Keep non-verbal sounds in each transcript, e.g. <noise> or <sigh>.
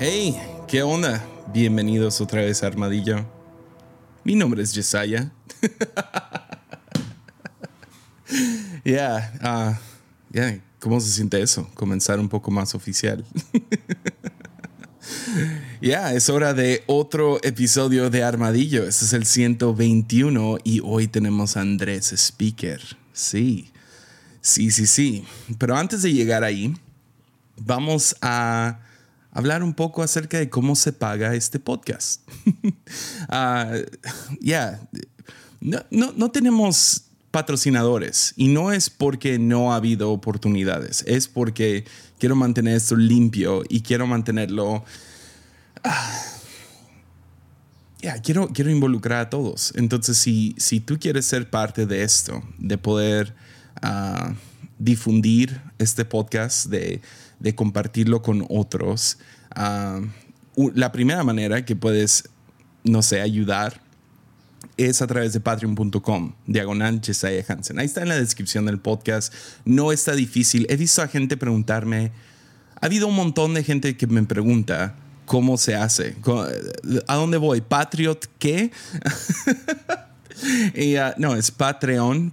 Hey, ¿qué onda? Bienvenidos otra vez a Armadillo. Mi nombre es Yesaya. <laughs> Ya, ah, ya, ¿cómo se siente eso? Comenzar un poco más oficial. <laughs> Ya, es hora de otro episodio de Armadillo. Este es el 121 y hoy tenemos a Andrés Speaker. Sí, sí, sí, sí. Pero antes de llegar ahí, vamos a hablar un poco acerca de cómo se paga este podcast. <laughs> Ah, ya, no, no, tenemos patrocinadores y no es porque no ha habido oportunidades, es porque quiero mantener esto limpio y quiero mantenerlo... Ah, ya, quiero, quiero involucrar a todos. Entonces, si, si tú quieres ser parte de esto, de poder ah, difundir este podcast, de de compartirlo con otros. Ah, la primera manera que puedes, no sé, ayudar es a través de patreon.com, diagonal Jesiah Hansen. Ahí está en la descripción del podcast. No está difícil. He visto a gente preguntarme, ha habido un montón de gente que me pregunta cómo se hace, a dónde voy, Patriot, ¿qué? <laughs> ah, no, es Patreon,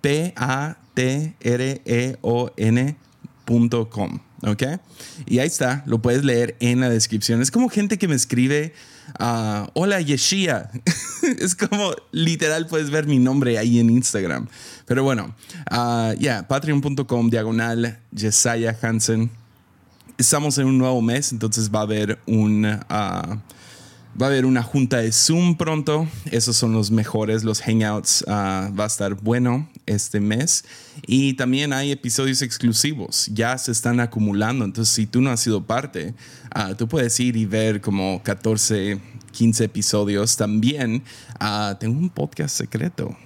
P-A-T-R-E-O-N.com. ¿ok? Y ahí está, lo puedes leer en la descripción. Es como gente que me escribe, uh, hola Yeshia. <laughs> es como literal puedes ver mi nombre ahí en Instagram. Pero bueno, uh, ya, patreon.com diagonal Jesiah Hansen. Estamos en un nuevo mes, entonces va a haber un... Uh, Va a haber una junta de Zoom pronto. Esos son los mejores, los hangouts. Ah, va a estar bueno este mes. Y también hay episodios exclusivos. Ya se están acumulando. Entonces, si tú no has sido parte, uh, tú puedes ir y ver como 14, 15 episodios. También uh, tengo un podcast secreto.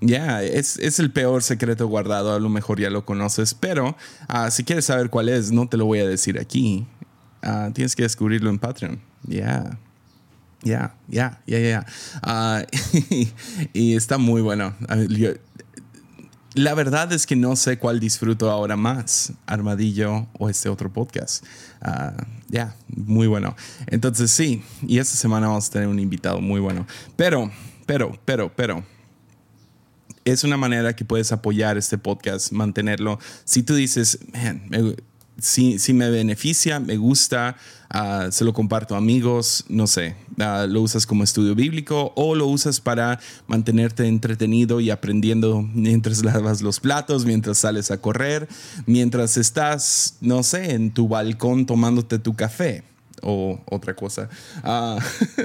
Ya, es, es, el peor secreto guardado, a lo mejor ya lo conoces, pero si quieres saber cuál es, no te lo voy a decir aquí. Ah, tienes que descubrirlo en Patreon. Ya. Ya, ya, ya, ya. Y está muy bueno. la verdad es que no sé cuál disfruto ahora más, Armadillo o este otro podcast. Ah, ya, muy bueno. Entonces sí, y esta semana vamos a tener un invitado muy bueno. Pero, pero, pero, pero, es una manera que puedes apoyar este podcast, mantenerlo. Si tú dices, man, si, si me beneficia, me gusta, ah, se lo comparto a amigos, no sé, ah, lo usas como estudio bíblico o lo usas para mantenerte entretenido y aprendiendo mientras <laughs> lavas los platos, mientras sales a correr, mientras estás, no sé, en tu balcón tomándote tu café o otra cosa. Ah,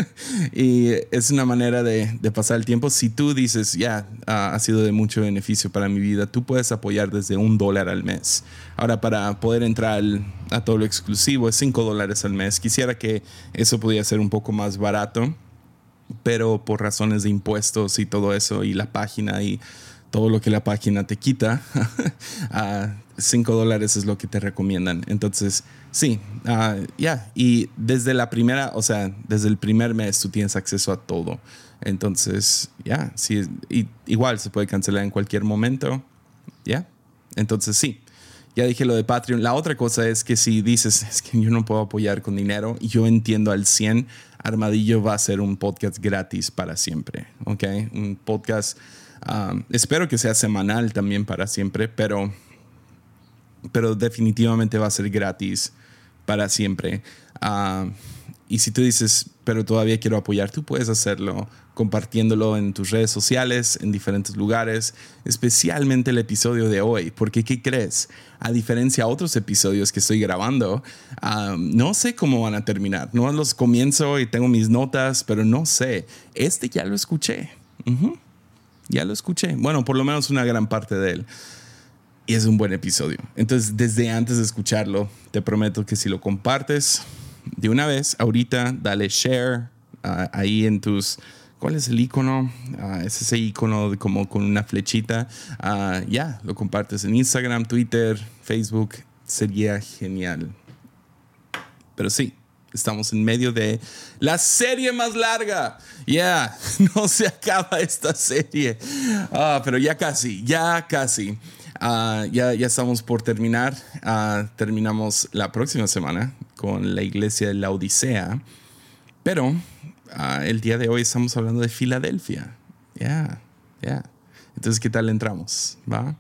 <laughs> y es una manera de, pasar el tiempo. Si tú dices, ya, ha sido de mucho beneficio para mi vida, tú puedes apoyar desde un dólar al mes. Ahora, para poder entrar a todo lo exclusivo, es cinco dólares al mes. Quisiera que eso pudiera ser un poco más barato, pero por razones de impuestos y todo eso, y la página y todo lo que la página te quita, <laughs> a 5 dólares es lo que te recomiendan. Entonces, sí, ah, ya. Y desde la primera, o sea, desde el primer mes tú tienes acceso a todo. Entonces, ya, sí, igual se puede cancelar en cualquier momento. Ya. Entonces, sí. Ya dije lo de Patreon. La otra cosa es que si dices, es que yo no puedo apoyar con dinero, y yo entiendo al 100, Armadillo va a ser un podcast gratis para siempre. ¿Ok? Un podcast espero que sea semanal también para siempre, pero, pero definitivamente va a ser gratis para siempre. y si tú dices, pero todavía quiero apoyar, tú puedes hacerlo compartiéndolo en tus redes sociales, en diferentes lugares, especialmente el episodio de hoy, porque ¿qué crees? A diferencia de otros episodios que estoy grabando, no sé cómo van a terminar, no los comienzo y tengo mis notas, pero no sé, este ya lo escuché. Ya lo escuché. Bueno, por lo menos una gran parte de él. Y es un buen episodio. Entonces, desde antes de escucharlo, te prometo que si lo compartes de una vez, ahorita, dale share ah, ahí en tus... ¿Cuál es el icono? Ah, es ese icono como con una flechita. Ah, ya, lo compartes en Instagram, Twitter, Facebook. Sería genial. Pero sí, Estamos en medio de la serie más larga. Ya, <laughs> no se acaba esta serie. Ah, pero ya casi, ya casi. Ah, ya, ya estamos por terminar. Ah, terminamos la próxima semana con la iglesia de la Odisea. Pero ah, el día de hoy estamos hablando de Filadelfia. Ya, ya. Entonces, ¿qué tal entramos? ¿Va?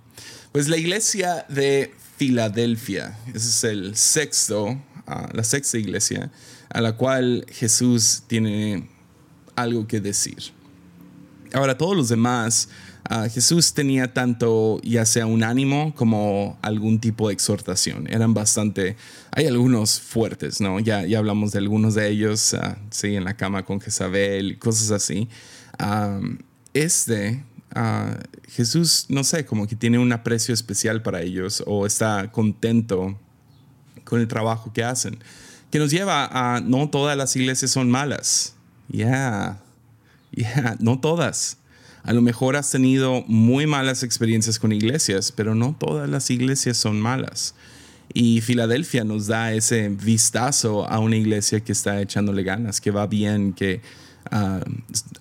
Pues la iglesia de Filadelfia, ese es el sexto, la sexta iglesia a la cual Jesús tiene algo que decir. Ahora, todos los demás Ah, Jesús tenía tanto ya sea un ánimo como algún tipo de exhortación. Eran bastante, hay algunos fuertes, ¿no? Ya, ya hablamos de algunos de ellos, uh, sí, en la cama con Jezabel cosas así. este, ah, Jesús, no sé, como que tiene un aprecio especial para ellos o está contento con el trabajo que hacen. Que nos lleva a no todas las iglesias son malas. Ya, <laughs> no todas. A lo mejor has tenido muy malas experiencias con iglesias, pero no todas las iglesias son malas. Y Filadelfia nos da ese vistazo a una iglesia que está echándole ganas, que va bien, que ah,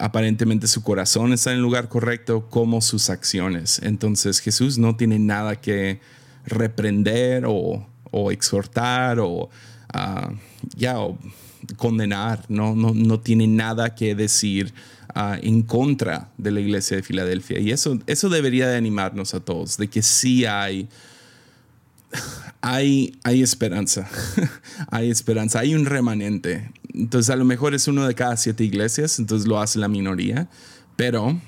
aparentemente su corazón está en el lugar correcto como sus acciones. Entonces Jesús no tiene nada que reprender o, exhortar o ah, ya condenar, no, no, no tiene nada que decir en contra de la iglesia de Filadelfia. Y eso, eso debería de animarnos a todos, de que sí hay, hay, hay esperanza, <laughs> hay esperanza, hay un remanente. Entonces a lo mejor es uno de cada siete iglesias, entonces lo hace la minoría, pero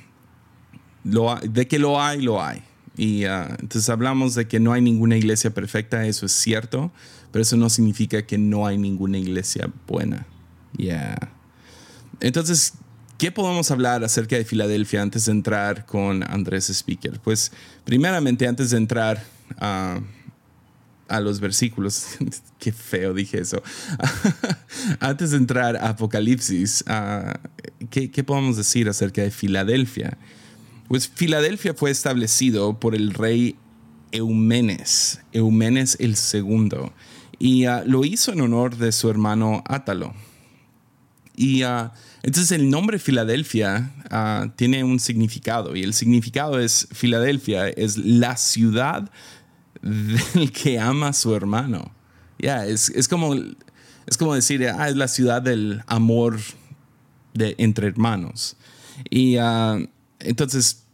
lo, de que lo hay, lo hay. Y ah, entonces hablamos de que no hay ninguna iglesia perfecta, eso es cierto, pero eso no significa que no hay ninguna iglesia buena. Yeah. Entonces, ¿Qué podemos hablar acerca de Filadelfia antes de entrar con Andrés Speaker? Pues primeramente antes de entrar a, los versículos, <laughs> qué feo dije eso, <laughs> antes de entrar a Apocalipsis, ¿qué, ¿qué, podemos decir acerca de Filadelfia? Pues Filadelfia fue establecido por el rey Eumenes, Eumenes el segundo, y ah, lo hizo en honor de su hermano Átalo. Y uh, entonces el nombre Filadelfia uh, tiene un significado y el significado es Filadelfia es la ciudad del que ama a su hermano. Ya, es, es, como, es como decir, ah, es la ciudad del amor de, entre hermanos. Y entonces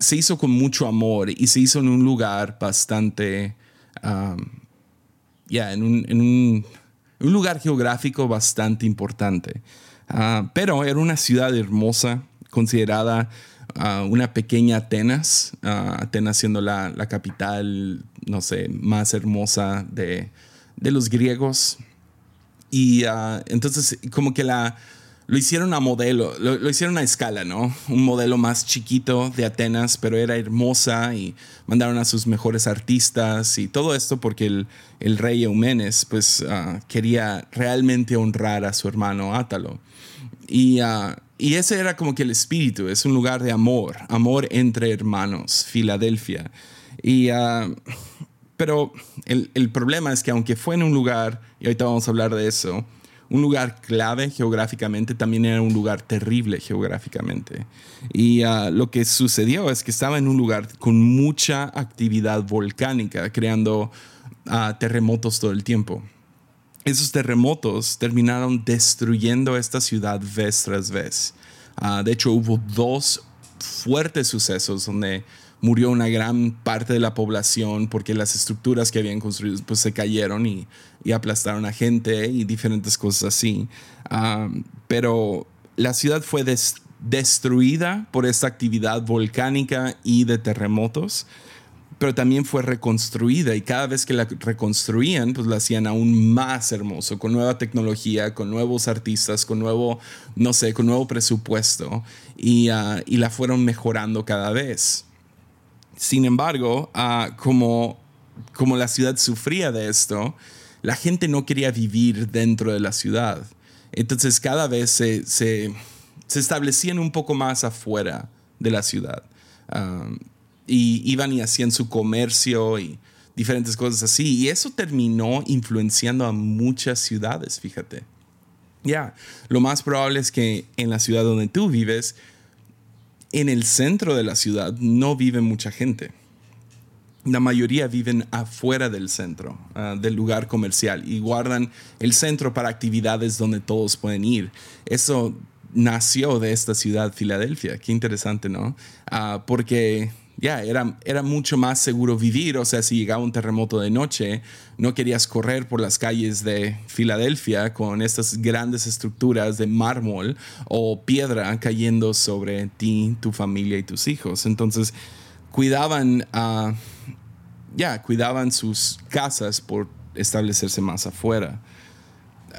se hizo con mucho amor y se hizo en un lugar bastante, ya, en un, en un lugar geográfico bastante importante. Ah, pero era una ciudad hermosa, considerada ah, una pequeña Atenas, ah, Atenas siendo la, la, capital, no sé, más hermosa de, de los griegos. Y entonces como que la, lo hicieron a modelo, lo, hicieron a escala, ¿no? Un modelo más chiquito de Atenas, pero era hermosa y mandaron a sus mejores artistas y todo esto porque el, el rey Eumenes pues ah, quería realmente honrar a su hermano Átalo. Y, uh, y ese era como que el espíritu, es un lugar de amor, amor entre hermanos, Filadelfia. Y, uh, pero el, el problema es que aunque fue en un lugar, y ahorita vamos a hablar de eso, un lugar clave geográficamente, también era un lugar terrible geográficamente. Y ah, lo que sucedió es que estaba en un lugar con mucha actividad volcánica, creando ah, terremotos todo el tiempo. Esos terremotos terminaron destruyendo esta ciudad vez tras vez. Ah, de hecho, hubo dos fuertes sucesos donde murió una gran parte de la población porque las estructuras que habían construido pues se cayeron y, aplastaron a gente y diferentes cosas así. Pero la ciudad fue destruida por esta actividad volcánica y de terremotos, pero también fue reconstruida y cada vez que la reconstruían, pues la hacían aún más hermoso, con nueva tecnología, con nuevos artistas, con nuevo, no sé, con nuevo presupuesto y, ah, y la fueron mejorando cada vez. Sin embargo, ah, como, como la ciudad sufría de esto, la gente no quería vivir dentro de la ciudad. Entonces cada vez se, se, establecían un poco más afuera de la ciudad. Ah, y iban y hacían su comercio y diferentes cosas así. Y eso terminó influenciando a muchas ciudades, fíjate. Ya, lo más probable es que en la ciudad donde tú vives en el centro de la ciudad no vive mucha gente. La mayoría viven afuera del centro, ah, del lugar comercial, y guardan el centro para actividades donde todos pueden ir. Eso nació de esta ciudad, Filadelfia. Qué interesante, ¿no? Ah, porque ya era, era mucho más seguro vivir. O sea, si llegaba un terremoto de noche, no querías correr por las calles de Filadelfia con estas grandes estructuras de mármol o piedra cayendo sobre ti, tu familia y tus hijos. Entonces, cuidaban, uh, ya, cuidaban sus casas por establecerse más afuera.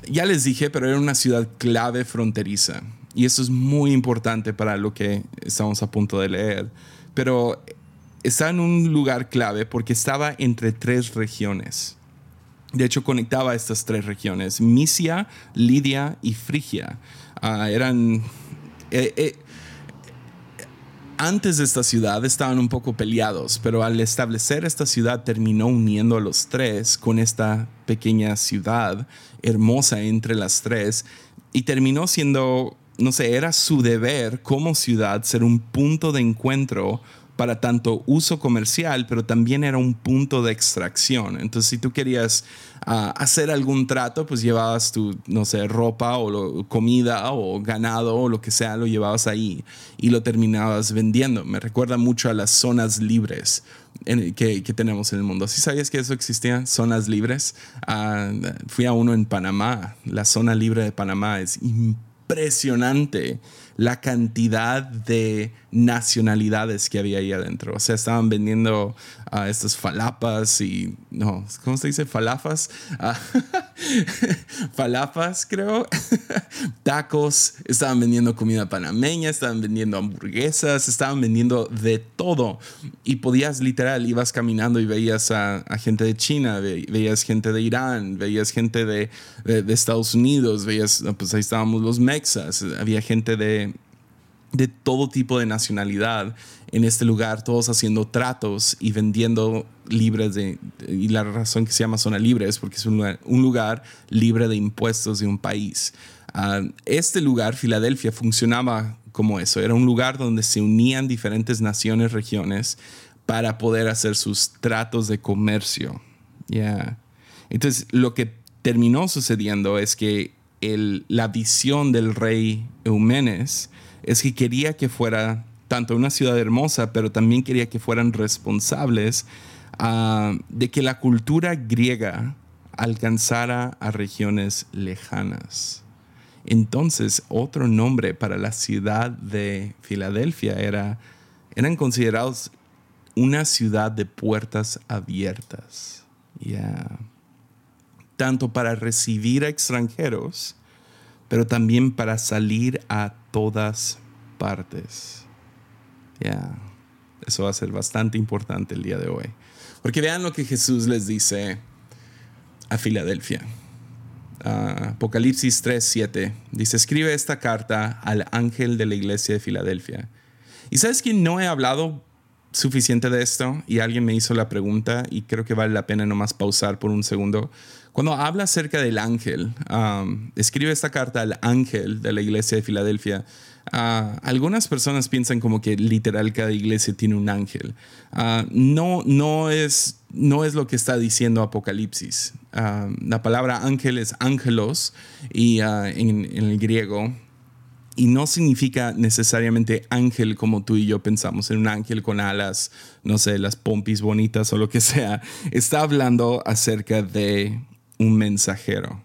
Ya les dije, pero era una ciudad clave fronteriza. Y eso es muy importante para lo que estamos a punto de leer. Pero está en un lugar clave porque estaba entre tres regiones. De hecho, conectaba estas tres regiones, Misia, Lidia y Frigia. Uh, eran... Eh, eh, antes de esta ciudad estaban un poco peleados, pero al establecer esta ciudad terminó uniendo a los tres con esta pequeña ciudad hermosa entre las tres y terminó siendo, no sé, era su deber como ciudad ser un punto de encuentro para tanto uso comercial, pero también era un punto de extracción. Entonces, si tú querías ah, hacer algún trato, pues llevabas tu, no sé, ropa o comida o ganado o lo que sea, lo llevabas ahí y lo terminabas vendiendo. Me recuerda mucho a las zonas libres que, tenemos en el mundo. ¿Sí sabías que eso existía? Zonas libres. Ah, fui a uno en Panamá. La zona libre de Panamá es impresionante la cantidad de nacionalidades que había ahí adentro. O sea, estaban vendiendo uh, estas falapas y, no, ¿cómo se dice? Falafas. Uh, <laughs> falafas, creo. <laughs> Tacos. Estaban vendiendo comida panameña, estaban vendiendo hamburguesas, estaban vendiendo de todo. Y podías literal, ibas caminando y veías a, gente de China, veías gente de Irán, veías gente de, de Estados Unidos, veías, pues ahí estábamos los mexas, había gente de de todo tipo de nacionalidad en este lugar, todos haciendo tratos y vendiendo libres de... Y la razón que se llama zona libre es porque es un lugar, libre de impuestos de un país. Ah, este lugar, Filadelfia, funcionaba como eso. Era un lugar donde se unían diferentes naciones, regiones, para poder hacer sus tratos de comercio. Yeah. Entonces, lo que terminó sucediendo es que el, la visión del rey Eumenes es que quería que fuera tanto una ciudad hermosa, pero también quería que fueran responsables ah, de que la cultura griega alcanzara a regiones lejanas. Entonces, otro nombre para la ciudad de Filadelfia era, eran considerados una ciudad de puertas abiertas. Tanto para recibir a extranjeros, pero también para salir a todas partes. Ya, eso va a ser bastante importante el día de hoy. Porque vean lo que Jesús les dice a Filadelfia. Uh, Apocalipsis 3, 7 dice, escribe esta carta al ángel de la iglesia de Filadelfia. Y sabes que no he hablado suficiente de esto y alguien me hizo la pregunta y creo que vale la pena nomás pausar por un segundo. Cuando habla acerca del ángel, um, escribe esta carta al ángel de la iglesia de Filadelfia. Uh, algunas personas piensan como que literal cada iglesia tiene un ángel. Uh, no, no, es, no es lo que está diciendo Apocalipsis. Uh, la palabra ángel es ángelos y en el griego y no significa necesariamente ángel como tú y yo pensamos, en un ángel con alas, no sé, las pompis bonitas o lo que <laughs> sea. Está hablando acerca de un mensajero.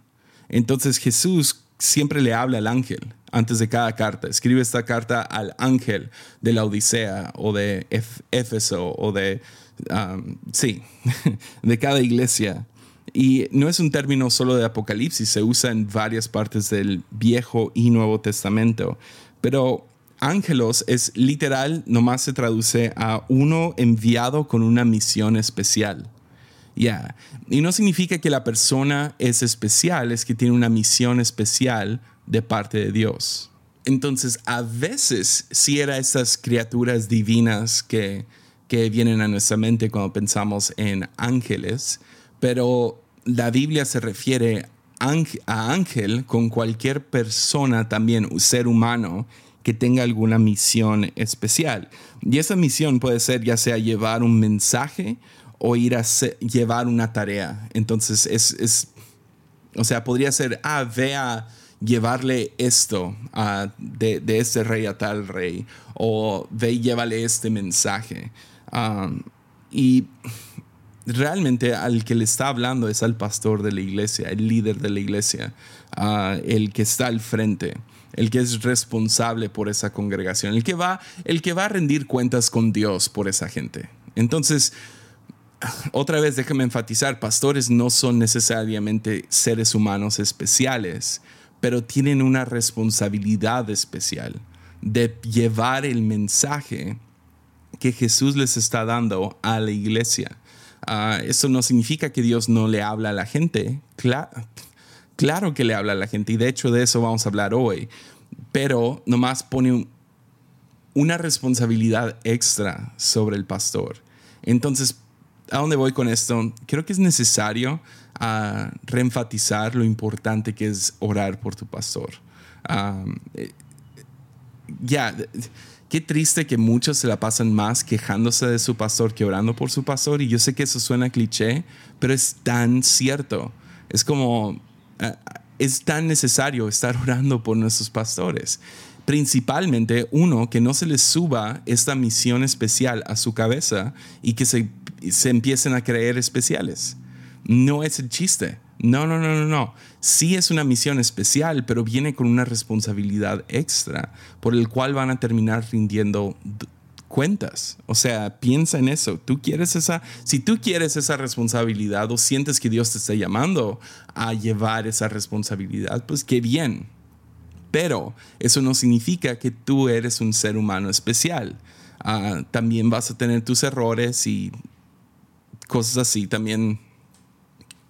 Entonces Jesús siempre le habla al ángel antes de cada carta. Escribe esta carta al ángel de la Odisea o de Éfeso o de, um, sí, <laughs> de cada iglesia. Y no es un término solo de Apocalipsis, se usa en varias partes del Viejo y Nuevo Testamento. Pero ángelos es literal, nomás se traduce a uno enviado con una misión especial. Ya. Y no significa que la persona es especial, es que tiene una misión especial de parte de Dios. Entonces, a veces si era esas criaturas divinas que, que vienen a nuestra mente cuando pensamos en ángeles, pero la Biblia se refiere a ángel con cualquier persona también, ser humano, que tenga alguna misión especial. Y esa misión puede ser ya sea llevar un mensaje o ir a llevar una tarea. Entonces es, o sea, podría ser, ah, ve a llevarle esto de, este rey a tal rey, o ve y llévale este mensaje. y realmente al que le está hablando es al pastor de la iglesia, el líder de la iglesia, el que está al frente el que es responsable por esa congregación, el que va, el que va a rendir cuentas con Dios por esa gente. Entonces, otra vez déjame enfatizar, pastores no son necesariamente seres humanos especiales, pero tienen una responsabilidad especial de llevar el mensaje que Jesús les está dando a la iglesia. Uh, eso no significa que Dios no le habla a la gente. claro que le habla a la gente y de hecho de eso vamos a hablar hoy. Pero nomás pone una responsabilidad extra sobre el pastor. Entonces, ¿a dónde voy con esto? Creo que es necesario uh, reenfatizar lo importante que es orar por tu pastor. Eh, ya, qué triste que muchos se la pasan más quejándose de su pastor que orando por su pastor. Y yo sé que eso suena cliché, pero es tan cierto. Es como, uh, es tan necesario estar orando por nuestros pastores. Principalmente uno, que no se les suba esta misión especial a su cabeza y que se, se empiecen a creer especiales. No es el chiste. No, no, no, no, no. Sí es una misión especial, pero viene con una responsabilidad extra por el cual van a terminar rindiendo cuentas. O sea, piensa en eso. Tú quieres esa, si tú quieres esa responsabilidad o sientes que Dios te está llamando a llevar esa responsabilidad, pues qué bien. Pero eso no significa que tú eres un ser humano especial. Ah, también vas a tener tus errores y cosas así. También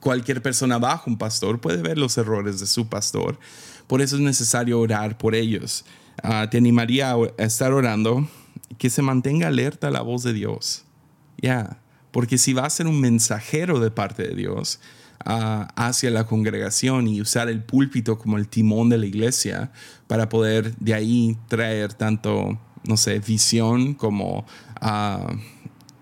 cualquier persona bajo un pastor puede ver los errores de su pastor. Por eso es necesario orar por ellos. Ah, te animaría a estar orando que se mantenga alerta la voz de Dios. Ya, porque si va a ser un mensajero de parte de Dios ah, hacia la congregación y usar el púlpito como el timón de la iglesia para poder de ahí traer tanto, no sé, visión como... Uh,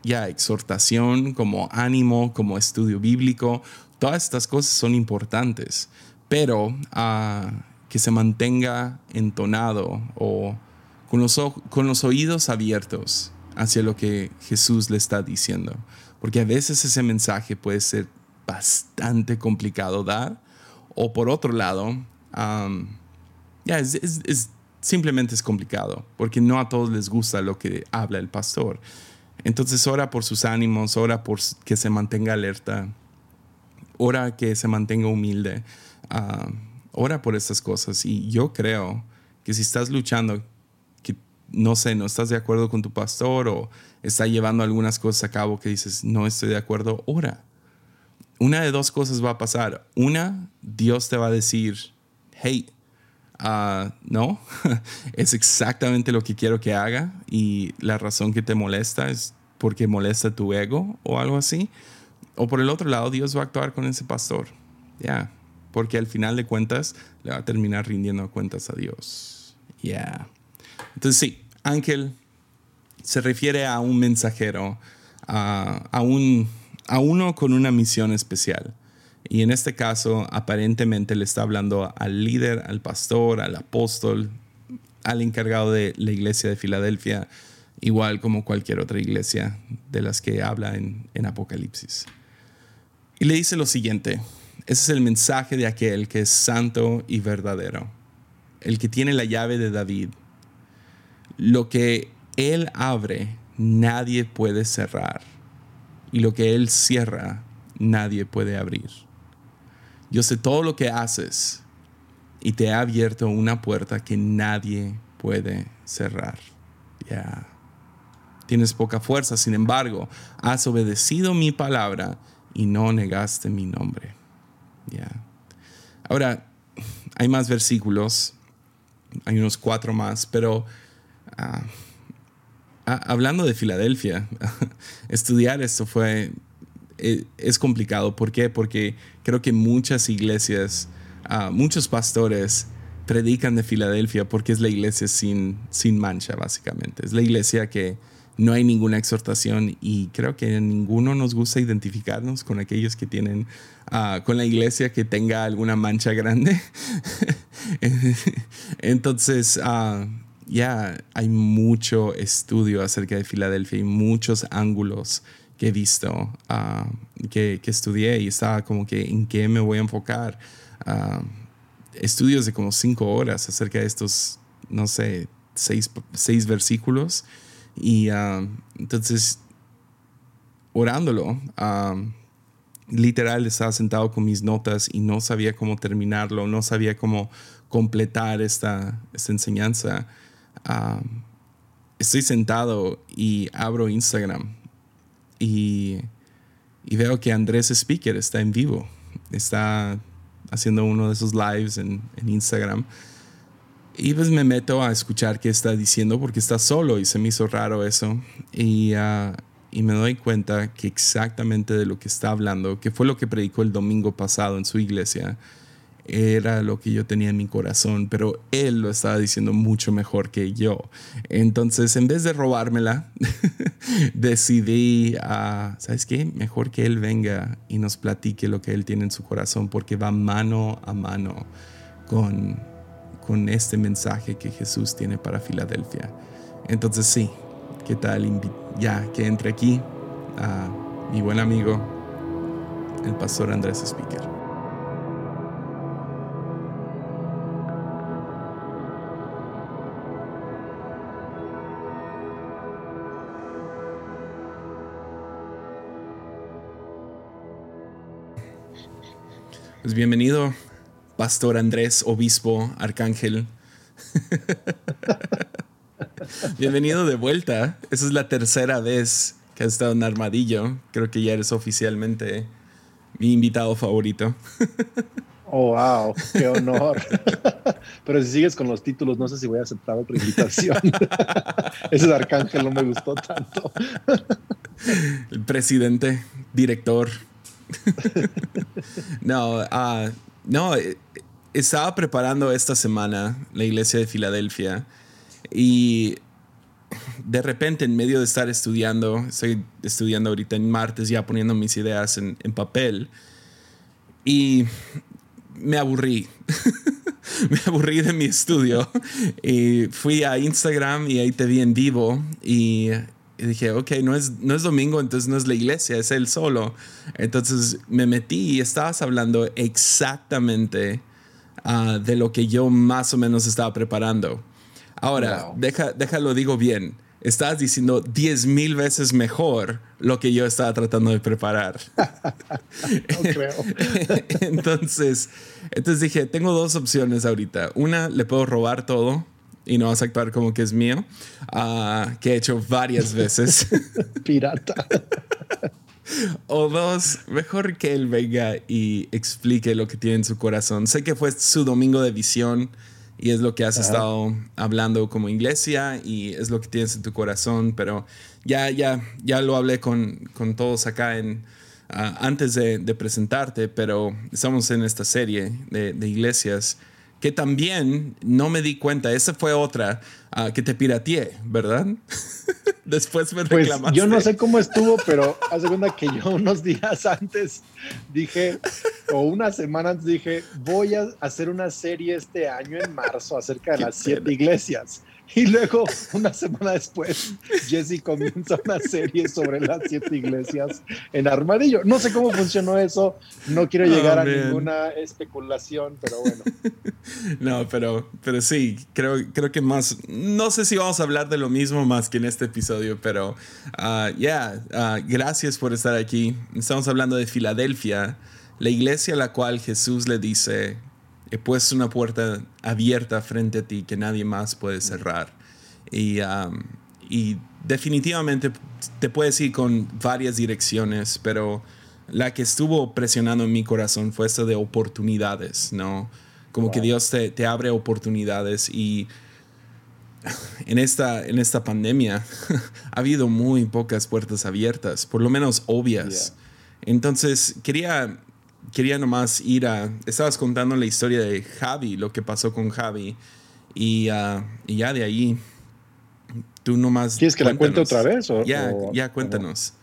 ya exhortación, como ánimo, como estudio bíblico, todas estas cosas son importantes, pero ah, que se mantenga entonado o con los, con los oídos abiertos hacia lo que Jesús le está diciendo. Porque a veces ese mensaje puede ser bastante complicado dar. O por otro lado, ya es, simplemente es complicado. Porque no a todos les gusta lo que habla el pastor. Entonces ora por sus ánimos, ora por que se mantenga alerta, ora que se mantenga humilde, ora por estas cosas. Y yo creo que si estás luchando no sé, no estás de acuerdo con tu pastor o está llevando algunas cosas a cabo que dices, no estoy de acuerdo, ora. Una de dos cosas va a pasar. Una, Dios te va a decir, hey, uh, no, <laughs> es exactamente lo que quiero que haga y la razón que te molesta es porque molesta tu ego o algo así. O por el otro lado, Dios va a actuar con ese pastor. Ya, porque al final de cuentas le va a terminar rindiendo cuentas a Dios. Ya. Entonces sí, ángel se refiere a un mensajero, a, un, a uno con una misión especial. Y en este caso, aparentemente le está hablando al líder, al pastor, al apóstol, al encargado de la iglesia de Filadelfia, igual como cualquier otra iglesia de las que habla en, en Apocalipsis. Y le dice lo siguiente, ese es el mensaje de aquel que es santo y verdadero, el que tiene la llave de David lo que Él abre, nadie puede cerrar. Y lo que Él cierra, nadie puede abrir. Yo sé todo lo que haces y te he abierto una puerta que nadie puede cerrar. Ya. Tienes poca fuerza, sin embargo, has obedecido mi palabra y no negaste mi nombre. Ya. Ahora, hay más versículos, hay unos cuatro más, pero Ah, ah, hablando de Filadelfia, <laughs> estudiar esto fue, eh, es complicado. ¿Por qué? Porque creo que muchas iglesias, ah, muchos pastores predican de Filadelfia porque es la iglesia sin, sin mancha, básicamente. Es la iglesia que no hay ninguna exhortación y creo que ninguno nos gusta identificarnos con aquellos que tienen, ah, con la iglesia que tenga alguna mancha grande. <laughs> Entonces, ah, ya hay mucho estudio acerca de Filadelfia y muchos ángulos que he visto, ah, que, que, estudié y estaba como que en qué me voy a enfocar. estudios de como cinco horas acerca de estos, no sé, seis, seis versículos y um, entonces, orándolo, um, literal estaba sentado con mis notas y no sabía cómo terminarlo, no sabía cómo completar esta, esta enseñanza. Um, estoy sentado y abro Instagram y, y, veo que Andrés Speaker está en vivo, está haciendo uno de esos lives en, en Instagram. Y pues me meto a escuchar qué está diciendo porque está solo y se me hizo raro eso. Y, ah, y me doy cuenta que exactamente de lo que está hablando, que fue lo que predicó el domingo pasado en su iglesia, era lo que yo tenía en mi corazón, pero él lo estaba diciendo mucho mejor que yo. Entonces, en vez de robármela, <laughs> decidí, uh, ¿sabes qué? Mejor que él venga y nos platique lo que él tiene en su corazón, porque va mano a mano con con este mensaje que Jesús tiene para Filadelfia. Entonces sí, ¿qué tal? Ya que entre aquí a mi buen amigo, el pastor Andrés Speaker. Pues bienvenido Pastor Andrés, obispo, arcángel. Bienvenido de vuelta. Esa es la tercera vez que has estado en Armadillo. Creo que ya eres oficialmente mi invitado favorito. Oh, wow, qué honor. Pero si sigues con los títulos, no sé si voy a aceptar otra invitación. Ese de Arcángel no me gustó tanto. El presidente, director. No, ah, no, eh, estaba preparando esta semana la iglesia de Filadelfia y de repente en medio de estar estudiando, estoy estudiando ahorita en martes ya poniendo mis ideas en, papel y me aburrí. <laughs> me aburrí de mi estudio y fui a Instagram y ahí te vi en vivo y y dije, ok, no es, no es domingo, entonces no es la iglesia, es él solo. Entonces me metí y estabas hablando exactamente ah, de lo que yo más o menos estaba preparando. Ahora, deja, déjalo digo bien. Estabas diciendo diez mil veces mejor lo que yo estaba tratando de preparar. <laughs> no creo. <laughs> entonces, entonces dije, tengo dos opciones ahorita. Una, le puedo robar todo y no vas a actuar como que es mío, uh, que he hecho varias veces. <laughs> Pirata. <laughs> o dos, mejor que él venga y explique lo que tiene en su corazón. Sé que fue su domingo de visión y es lo que has estado hablando como iglesia y es lo que tienes en tu corazón, pero ya, ya, ya lo hablé con, con todos acá en, uh, antes de, de, presentarte, pero estamos en esta serie de, de iglesias que también no me di cuenta, esa fue otra ah, que te pirateé, ¿verdad? <laughs> Después me pues yo no sé cómo estuvo, pero haz cuenta que yo unos días antes dije, o una semana antes dije, voy a hacer una serie este año en marzo acerca de las siete iglesias. Y luego, una semana después, Jesse comienza una serie sobre las siete iglesias en Armadillo. No sé cómo funcionó eso, no quiero llegar a ninguna especulación, pero bueno. <laughs> No, pero, pero sí, creo, creo que más, no sé si vamos a hablar de lo mismo más que en este episodio, pero uh, ya, uh, gracias por estar aquí. Estamos hablando de Filadelfia, la iglesia a la cual Jesús le dice, he puesto una puerta abierta frente a ti que nadie más puede cerrar. Y, um, y definitivamente te puedes ir con varias direcciones, pero la que estuvo presionando en mi corazón fue esta de oportunidades, ¿no? Como que Dios te, te, abre oportunidades y en esta, en esta pandemia <laughs> ha habido muy pocas puertas abiertas, por lo menos obvias. Entonces quería quería nomás ir a... Estabas contando la historia de Javi, lo que pasó con Javi, y, ah, y ya de ahí tú nomás. ¿Quieres que la cuente otra vez? O, ya, ya cuéntanos.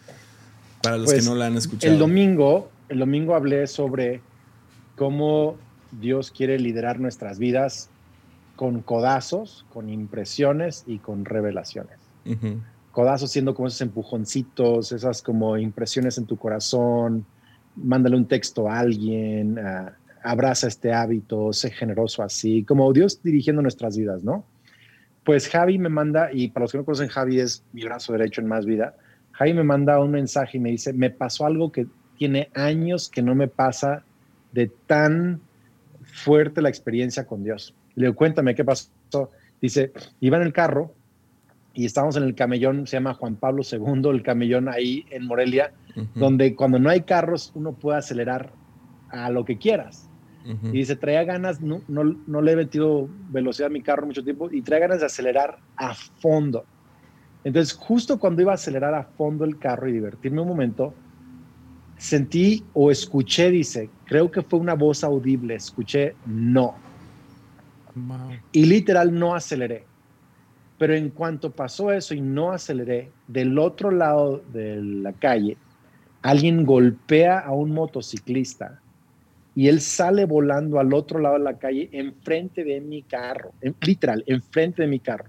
Para los que pues, no la han escuchado. El domingo, el domingo hablé sobre cómo Dios quiere liderar nuestras vidas con codazos, con impresiones y con revelaciones. Codazos siendo como esos empujoncitos, esas como impresiones en tu corazón, mándale un texto a alguien, uh, abraza este hábito, sé generoso así, como Dios dirigiendo nuestras vidas, ¿no? Pues Javi me manda, y para los que no conocen, Javi es mi brazo derecho en Más Vida, Javi me manda un mensaje y me dice, me pasó algo que tiene años que no me pasa de tan fuerte la experiencia con Dios. Le digo, cuéntame qué pasó. Dice, iba en el carro y estábamos en el camellón, se llama Juan Pablo II, el camellón ahí en Morelia, donde cuando no hay carros uno puede acelerar a lo que quieras. Y dice, traía ganas, no, no, no, le he metido velocidad a mi carro mucho tiempo, y traía ganas de acelerar a fondo. Entonces, justo cuando iba a acelerar a fondo el carro y divertirme un momento, sentí o escuché, dice, creo que fue una voz audible, escuché no. Y literal no aceleré. Pero en cuanto pasó eso y no aceleré, del otro lado de la calle, alguien golpea a un motociclista y él sale volando al otro lado de la calle enfrente de mi carro, literal, enfrente de mi carro.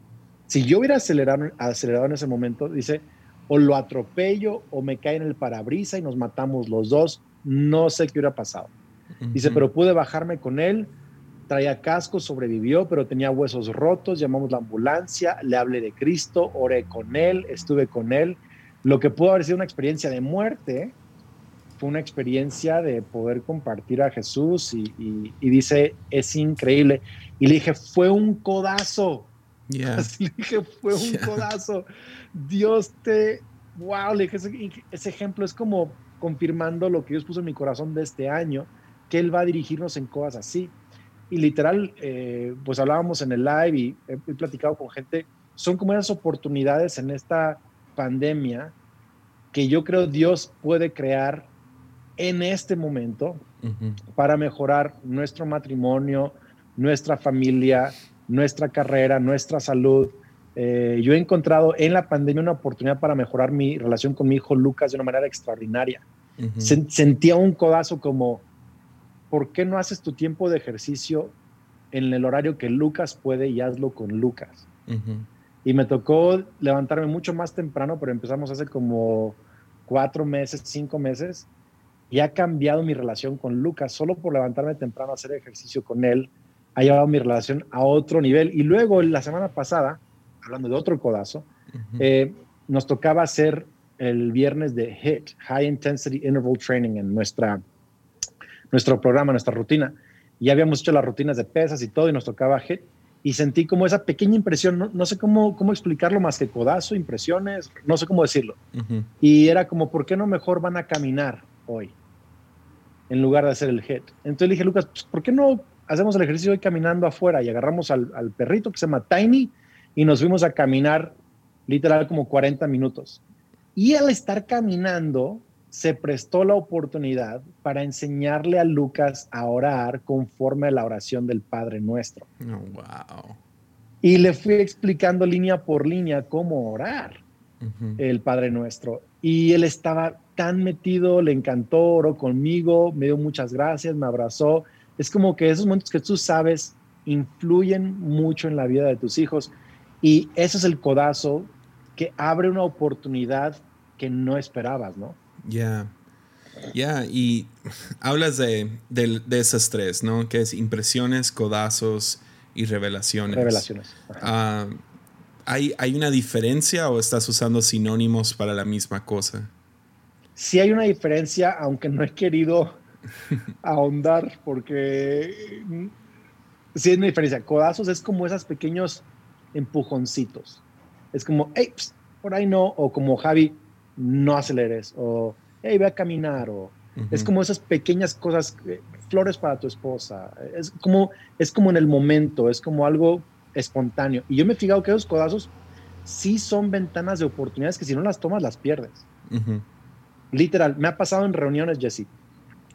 Si yo hubiera acelerado, acelerado en ese momento, dice, o lo atropello o me cae en el parabrisa y nos matamos los dos. No sé qué hubiera pasado. Dice, pero pude bajarme con él, traía casco, sobrevivió, pero tenía huesos rotos, llamamos la ambulancia, le hablé de Cristo, oré con él, estuve con él. Lo que pudo haber sido una experiencia de muerte, fue una experiencia de poder compartir a Jesús y, dice, es increíble. Y le dije, fue un codazo. Así <laughs> le dije, fue un codazo. Dios te, wow, le dije, ese, ejemplo es como confirmando lo que Dios puso en mi corazón de este año, que Él va a dirigirnos en cosas así. Y literal, eh, pues hablábamos en el live y he, platicado con gente, son como esas oportunidades en esta pandemia que yo creo Dios puede crear en este momento para mejorar nuestro matrimonio, nuestra familia, nuestra carrera, nuestra salud, eh, yo he encontrado en la pandemia una oportunidad para mejorar mi relación con mi hijo Lucas de una manera extraordinaria. sentía un codazo como, ¿por qué no haces tu tiempo de ejercicio en el horario que Lucas puede y hazlo con Lucas? Y me tocó levantarme mucho más temprano, pero empezamos hace como cuatro meses, cinco meses, y ha cambiado mi relación con Lucas solo por levantarme temprano a hacer ejercicio con él. Ha llevado mi relación a otro nivel. Y luego, la semana pasada, hablando de otro codazo, eh, nos tocaba hacer el viernes de HIT, High Intensity Interval Training, en nuestra, nuestro programa, nuestra rutina. Ya habíamos hecho las rutinas de pesas y todo, y nos tocaba HIT. Y sentí como esa pequeña impresión, no, sé cómo, cómo explicarlo más que codazo, impresiones, no sé cómo decirlo. Y era como, ¿por qué no mejor van a caminar hoy? En lugar de hacer el HIT. Entonces le dije, Lucas, pues, ¿por qué no hacemos el ejercicio hoy caminando afuera? Y agarramos al, al perrito que se llama Tiny y nos fuimos a caminar literal como 40 minutos. Y al estar caminando, se prestó la oportunidad para enseñarle a Lucas a orar conforme a la oración del Padre Nuestro. Oh, wow. Y le fui explicando línea por línea cómo orar el Padre Nuestro. Y él estaba tan metido, le encantó, oró conmigo, me dio muchas gracias, me abrazó. Es como que esos momentos que tú sabes influyen mucho en la vida de tus hijos. Y ese es el codazo que abre una oportunidad que no esperabas, ¿no? Ya. Ya, y <laughs> hablas de, de, esas tres, ¿no? Que es impresiones, codazos y revelaciones. Revelaciones. Ah, ¿hay, ¿Hay una diferencia o estás usando sinónimos para la misma cosa? Sí hay una diferencia, aunque no he querido <laughs> ahondar porque mm, sí hay una diferencia. Codazos es como esos pequeños empujoncitos. Es como, hey, por ahí no, o como Javi, no aceleres, o hey, ve a caminar, o es como esas pequeñas cosas, eh, flores para tu esposa, es como, es como en el momento, es como algo espontáneo. Y yo me he fijado que esos codazos sí son ventanas de oportunidades que si no las tomas las pierdes. Literal, me ha pasado en reuniones, Jesse.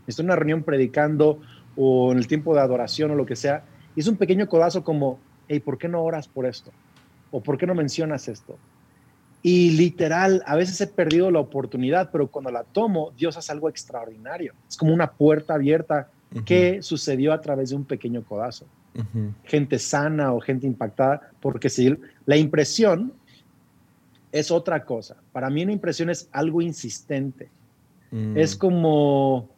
Estoy en una reunión predicando o en el tiempo de adoración o lo que sea, y es un pequeño codazo como, hey, ¿por qué no oras por esto? ¿O por qué no mencionas esto? Y literal, a veces he perdido la oportunidad, pero cuando la tomo, Dios hace algo extraordinario. Es como una puerta abierta que sucedió a través de un pequeño codazo. Gente sana o gente impactada, porque si la impresión es otra cosa. Para mí una impresión es algo insistente. Mm. Es como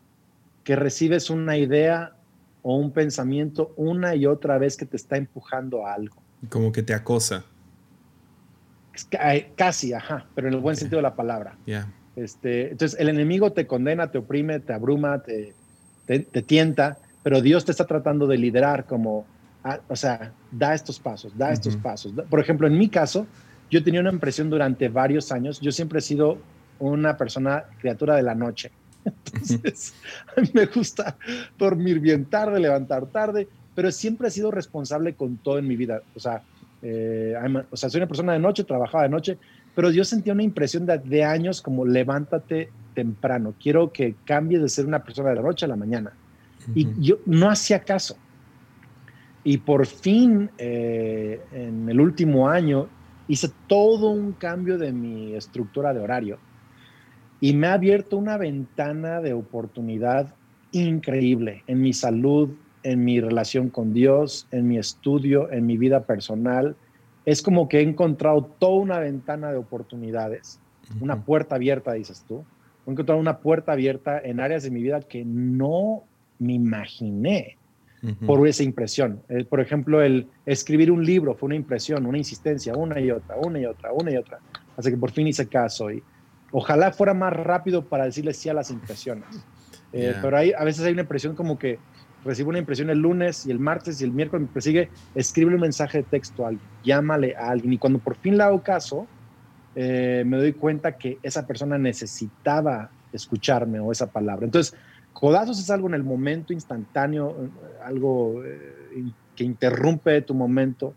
que recibes una idea o un pensamiento una y otra vez que te está empujando a algo. Como que te acosa. Casi, ajá, pero en el buen sentido de la palabra. Este, entonces, el enemigo te condena, te oprime, te abruma, te, te, tienta, pero Dios te está tratando de liderar como, ah, o sea, da estos pasos, da estos pasos. Por ejemplo, en mi caso, yo tenía una impresión durante varios años, yo siempre he sido una persona, criatura de la noche. <laughs> Entonces, a mí me gusta dormir bien tarde, levantar tarde, pero siempre he sido responsable con todo en mi vida. O sea, eh, o sea, soy una persona de noche, trabajaba de noche, pero yo sentía una impresión de, años como levántate temprano, quiero que cambies de ser una persona de la noche a la mañana. Y yo no hacía caso. Y por fin, eh, en el último año, hice todo un cambio de mi estructura de horario y me ha abierto una ventana de oportunidad increíble en mi salud, en mi relación con Dios, en mi estudio, en mi vida personal. Es como que he encontrado toda una ventana de oportunidades, una puerta abierta, dices tú. He encontrado una puerta abierta en áreas de mi vida que no me imaginé por esa impresión. Eh, por ejemplo, el escribir un libro fue una impresión, una insistencia, una y otra, una y otra, una y otra. Así que por fin hice caso y ojalá fuera más rápido para decirle sí a las impresiones. Eh, pero hay, a veces hay una impresión como que recibo una impresión el lunes y el martes y el miércoles me persigue, escribe un mensaje de texto a alguien, llámale a alguien. Y cuando por fin le hago caso, eh, me doy cuenta que esa persona necesitaba escucharme o esa palabra. Entonces, Codazos es algo en el momento instantáneo, algo eh, que interrumpe tu momento.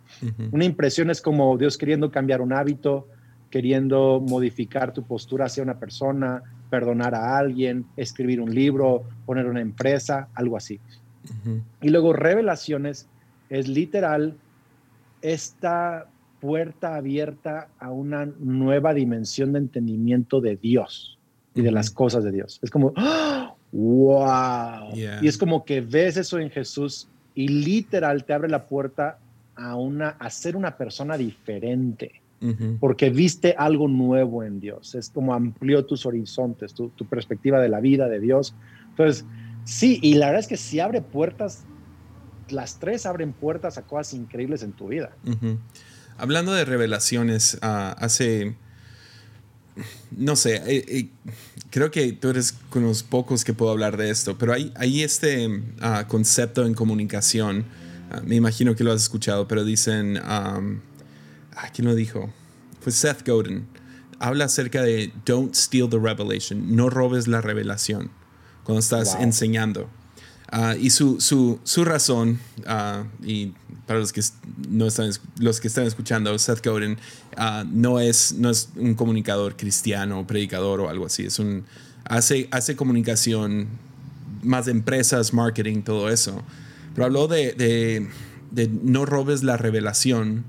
Una impresión es como Dios queriendo cambiar un hábito, queriendo modificar tu postura hacia una persona, perdonar a alguien, escribir un libro, poner una empresa, algo así. Y luego revelaciones es literal esta puerta abierta a una nueva dimensión de entendimiento de Dios y de las cosas de Dios. Es como, ¡ah! wow. Y es como que ves eso en Jesús y literal te abre la puerta a, una, a ser una persona diferente. Porque viste algo nuevo en Dios. Es como amplió tus horizontes, tu, perspectiva de la vida, de Dios. Entonces, sí, y la verdad es que si abre puertas, las tres abren puertas a cosas increíbles en tu vida. Hablando de revelaciones, ah, hace no sé, eh, eh, creo que tú eres con los pocos que puedo hablar de esto, pero hay, hay este ah, concepto en comunicación, ah, me imagino que lo has escuchado, pero dicen, um, ¿quién lo dijo? Fue Seth Godin, habla acerca de don't steal the revelation, no robes la revelación cuando estás enseñando. Ah, y su, su, su razón, uh, y para los que, no están, los que están escuchando, Seth Godin uh, no, es, no es un comunicador cristiano, predicador o algo así. Es un, hace, hace comunicación más de empresas, marketing, todo eso. Pero habló de, de, de no robes la revelación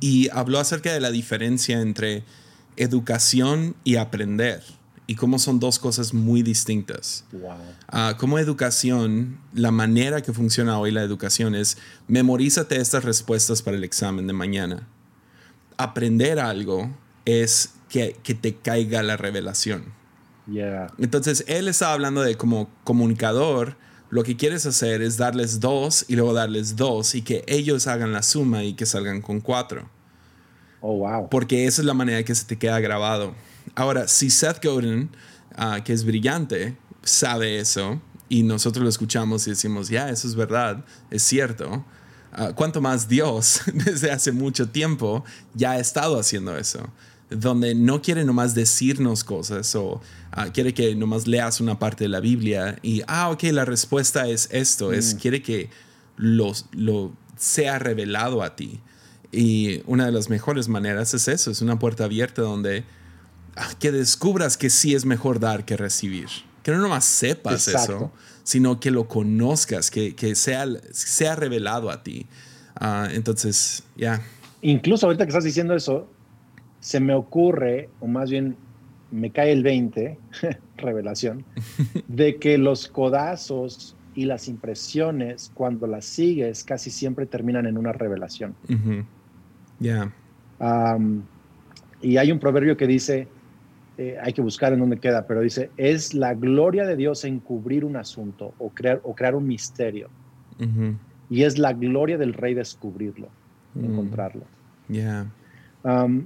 y habló acerca de la diferencia entre educación y aprender y cómo son dos cosas muy distintas. Ah, como educación, la manera que funciona hoy la educación es memorízate estas respuestas para el examen de mañana. Aprender algo es que, que te caiga la revelación. Entonces, él está hablando de como comunicador, lo que quieres hacer es darles dos y luego darles dos y que ellos hagan la suma y que salgan con cuatro. Oh, wow. Porque esa es la manera que se te queda grabado. Ahora, si Seth Godin, ah, que es brillante, sabe eso y nosotros lo escuchamos y decimos, ya, eso es verdad, es cierto, uh, cuanto más Dios <laughs> desde hace mucho tiempo ya ha estado haciendo eso, donde no quiere nomás decirnos cosas o ah, quiere que nomás leas una parte de la Biblia y, ah, ok, la respuesta es esto, es mm. quiere que lo, lo sea revelado a ti. Y una de las mejores maneras es eso, es una puerta abierta donde Ah, que descubras que sí es mejor dar que recibir. Que no nomás sepas eso, sino que lo conozcas, que, que sea, sea revelado a ti. Ah, entonces, ya. Incluso ahorita que estás diciendo eso, se me ocurre, o más bien me cae el 20, <laughs> revelación, <laughs> de que los codazos y las impresiones, cuando las sigues, casi siempre terminan en una revelación. Ya. y hay un proverbio que dice, eh, hay que buscar en dónde queda, pero dice, es la gloria de Dios encubrir un asunto o crear, o crear un misterio. Y es la gloria del rey descubrirlo, mm. encontrarlo. Ya.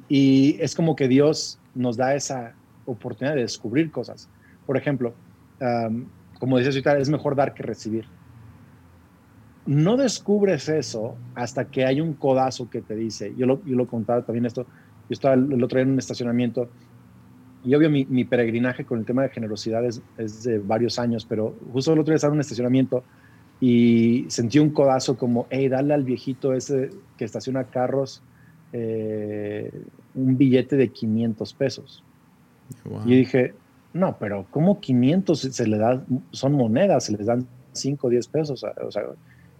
y es como que Dios nos da esa oportunidad de descubrir cosas. Por ejemplo, como decías ahorita, es mejor dar que recibir. No descubres eso hasta que hay un codazo que te dice, yo lo, yo lo contaba también esto, yo estaba el otro día en un estacionamiento y obvio mi, mi peregrinaje con el tema de generosidad es, es, de varios años, pero justo el otro día estaba en un estacionamiento y sentí un codazo como, hey, dale al viejito ese que estaciona carros eh, un billete de 500 pesos. Y dije, no, pero ¿cómo 500 se le da? Son monedas, se les dan 5 o 10 pesos, o sea,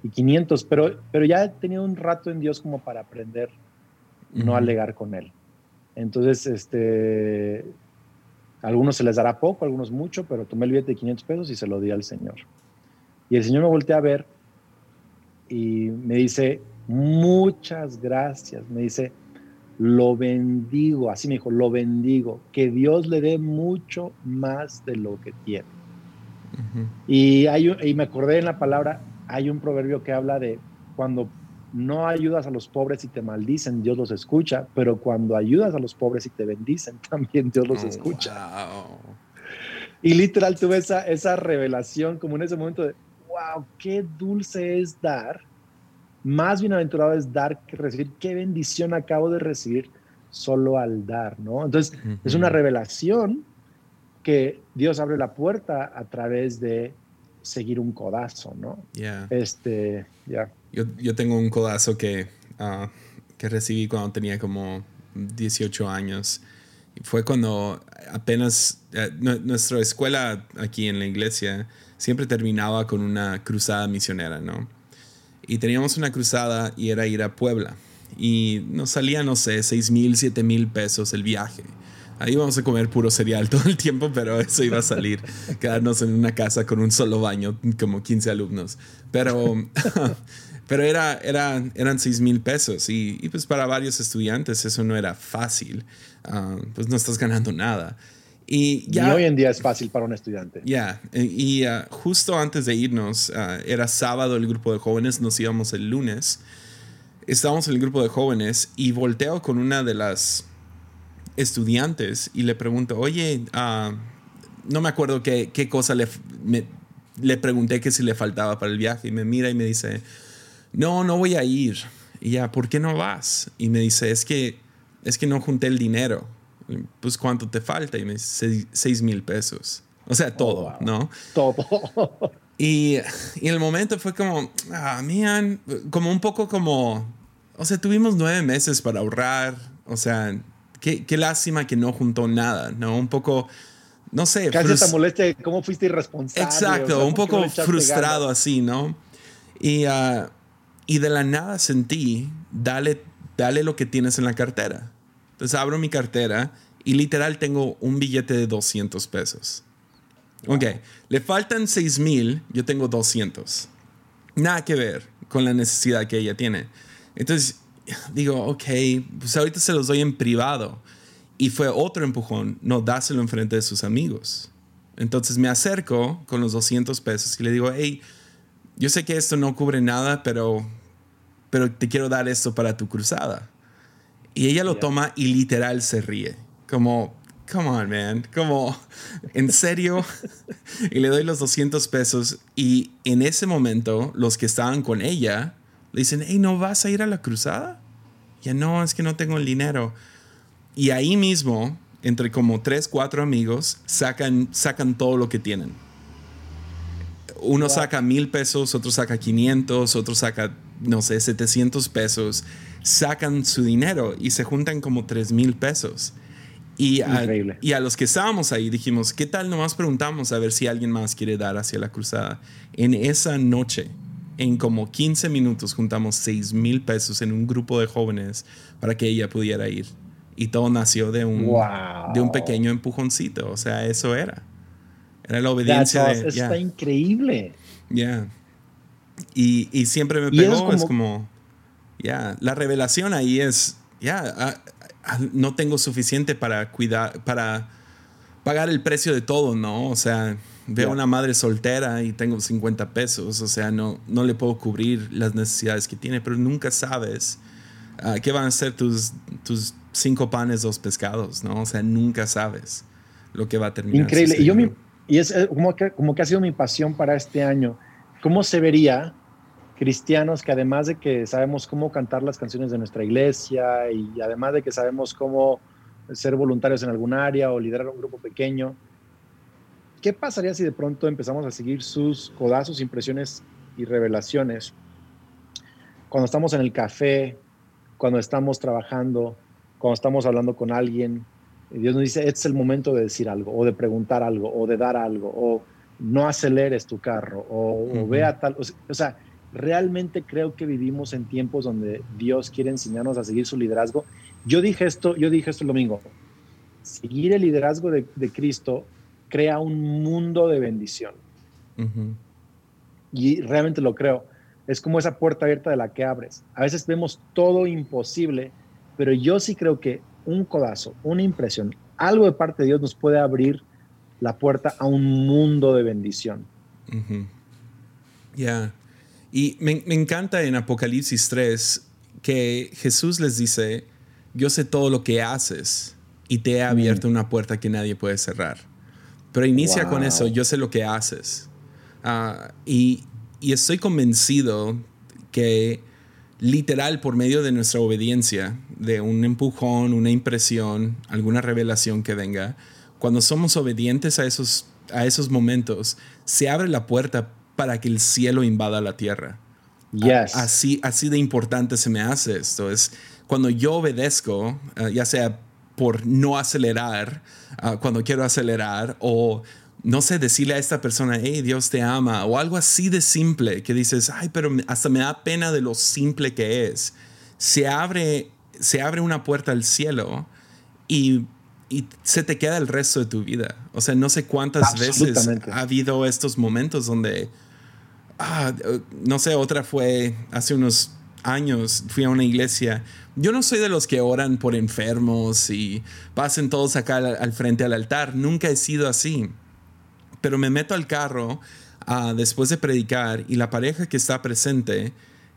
y 500, pero, pero ya he tenido un rato en Dios como para aprender no alegar con Él. Entonces, este, a algunos se les dará poco, a algunos mucho, pero tomé el billete de 500 pesos y se lo di al Señor. Y el Señor me voltea a ver y me dice, muchas gracias. Me dice, lo bendigo, así me dijo, lo bendigo, que Dios le dé mucho más de lo que tiene. y, hay, y me acordé en la palabra, hay un proverbio que habla de cuando no ayudas a los pobres y te maldicen, Dios los escucha, pero cuando ayudas a los pobres y te bendicen, <laughs> también Dios los oh, escucha. Y literal tuve esa, esa revelación como en ese momento de, wow, qué dulce es dar más bienaventurado es dar que recibir. Qué bendición acabo de recibir solo al dar, ¿no? Entonces, es una revelación que Dios abre la puerta a través de seguir un codazo, ¿no? Yeah. Este, ya. Yo, yo, tengo un codazo que, ah, que recibí cuando tenía como 18 años. Fue cuando apenas eh, nuestra escuela aquí en la iglesia siempre terminaba con una cruzada misionera, ¿no? y teníamos una cruzada y era ir a Puebla. Y nos salía, no sé, 6 mil, 7 mil pesos el viaje. Ahí íbamos a comer puro cereal <laughs> todo el tiempo, pero eso iba a salir. <laughs> Quedarnos en una casa con un solo baño, como 15 alumnos. Pero, <laughs> pero era, era, eran 6 mil pesos y, y, pues para varios estudiantes eso no era fácil. Ah, pues no estás ganando nada. Y ya, hoy en día es fácil para un estudiante. Ya, y uh, justo antes de irnos, uh, era sábado el grupo de jóvenes, nos íbamos el lunes. Estábamos en el grupo de jóvenes y volteo con una de las estudiantes y le pregunto, oye, uh, no me acuerdo qué, qué cosa le, le pregunté que si le faltaba para el viaje y me mira y me dice, no, no voy a ir. Y ya, ¿por qué no vas? Y me dice, es que, es que no junté el dinero pues ¿cuánto te falta? Y me dice, 6 mil pesos. O sea, todo, oh, ¿no? Todo. Y, y, el momento fue como, ah, man, como un poco como, o sea, tuvimos nueve meses para ahorrar, o sea, qué, qué lástima que no juntó nada, ¿no? Un poco, no sé. Casi esta molestia, ¿cómo fuiste irresponsable? Exacto, un poco frustrado así, ¿no? Y, uh, y de la nada sentí, dale, dale lo que tienes en la cartera. Entonces abro mi cartera y literal tengo un billete de 200 pesos. Ok, le faltan 6 mil, yo tengo 200. Nada que ver con la necesidad que ella tiene. Entonces <laughs> digo, ok, pues ahorita se los doy en privado. Y fue otro empujón, no dáselo enfrente de sus amigos. Entonces me acerco con los 200 pesos y le digo, hey, yo sé que esto no cubre nada, pero, pero te quiero dar esto para tu cruzada. Y ella lo toma y literal se ríe. Como, come on, man. Como, ¿en serio? <laughs> y le doy los 200 pesos. Y en ese momento, los que estaban con ella le dicen, hey, ¿no vas a ir a la cruzada? Ya no, es que no tengo el dinero. Y ahí mismo, entre como tres, cuatro amigos, sacan, sacan todo lo que tienen. Uno saca mil pesos, otro saca 500, otro saca, no sé, 700 pesos sacan su dinero y se juntan como 3 mil pesos. Y a, y a, los que estábamos ahí dijimos, ¿qué tal? Nomás preguntamos a ver si alguien más quiere dar hacia la cruzada. En esa noche, en como 15 minutos, juntamos 6 mil pesos en un grupo de jóvenes para que ella pudiera ir. Y todo nació de un, de un pequeño empujoncito. O sea, eso era. Era la obediencia. de, Está increíble. Ya. Y, y, siempre me pegó, es como, ya, la revelación ahí es, ya, no tengo suficiente para cuidar, para pagar el precio de todo, ¿no? O sea, veo a una madre soltera y tengo 50 pesos, o sea, no, no le puedo cubrir las necesidades que tiene, pero nunca sabes uh, qué van a ser tus, tus cinco panes, dos pescados, ¿no? O sea, nunca sabes lo que va a terminar. Increíble. Y, yo y es eh, como que, como que ha sido mi pasión para este año. ¿Cómo se vería cristianos que además de que sabemos cómo cantar las canciones de nuestra iglesia y además de que sabemos cómo ser voluntarios en algún área o liderar un grupo pequeño, ¿qué pasaría si de pronto empezamos a seguir sus codazos, impresiones y revelaciones cuando estamos en el café, cuando estamos trabajando, cuando estamos hablando con alguien? Dios nos dice, este es el momento de decir algo, o de preguntar algo, o de dar algo, o no aceleres tu carro, o, vea tal, o sea, realmente creo que vivimos en tiempos donde Dios quiere enseñarnos a seguir su liderazgo. Yo dije esto, yo dije esto el domingo. Seguir el liderazgo de, Cristo crea un mundo de bendición. Y realmente lo creo. Es como esa puerta abierta de la que abres. A veces vemos todo imposible, pero yo sí creo que un codazo, una impresión, algo de parte de Dios nos puede abrir la puerta a un mundo de bendición. Ya. Y me, encanta en Apocalipsis 3 que Jesús les dice, yo sé todo lo que haces y te he abierto una puerta que nadie puede cerrar. Pero inicia con eso, yo sé lo que haces. Ah, y, y estoy convencido que literal por medio de nuestra obediencia, de un empujón, una impresión, alguna revelación que venga, cuando somos obedientes a esos, a esos momentos, se abre la puerta para que el cielo invada la tierra. Yes. Así, así de importante se me hace esto. Es cuando yo obedezco, eh, ya sea por no acelerar, ah, cuando quiero acelerar, o no sé, decirle a esta persona, hey, Dios te ama, o algo así de simple, que dices, ay, pero hasta me da pena de lo simple que es. Se abre, se abre una puerta al cielo y y se te queda el resto de tu vida. O sea, no sé cuántas veces ha habido estos momentos donde, ah, no sé, otra fue hace unos años, fui a una iglesia. Yo no soy de los que oran por enfermos y pasen todos acá al, frente al altar. Nunca he sido así. Pero me meto al carro ah, después de predicar y la pareja que está presente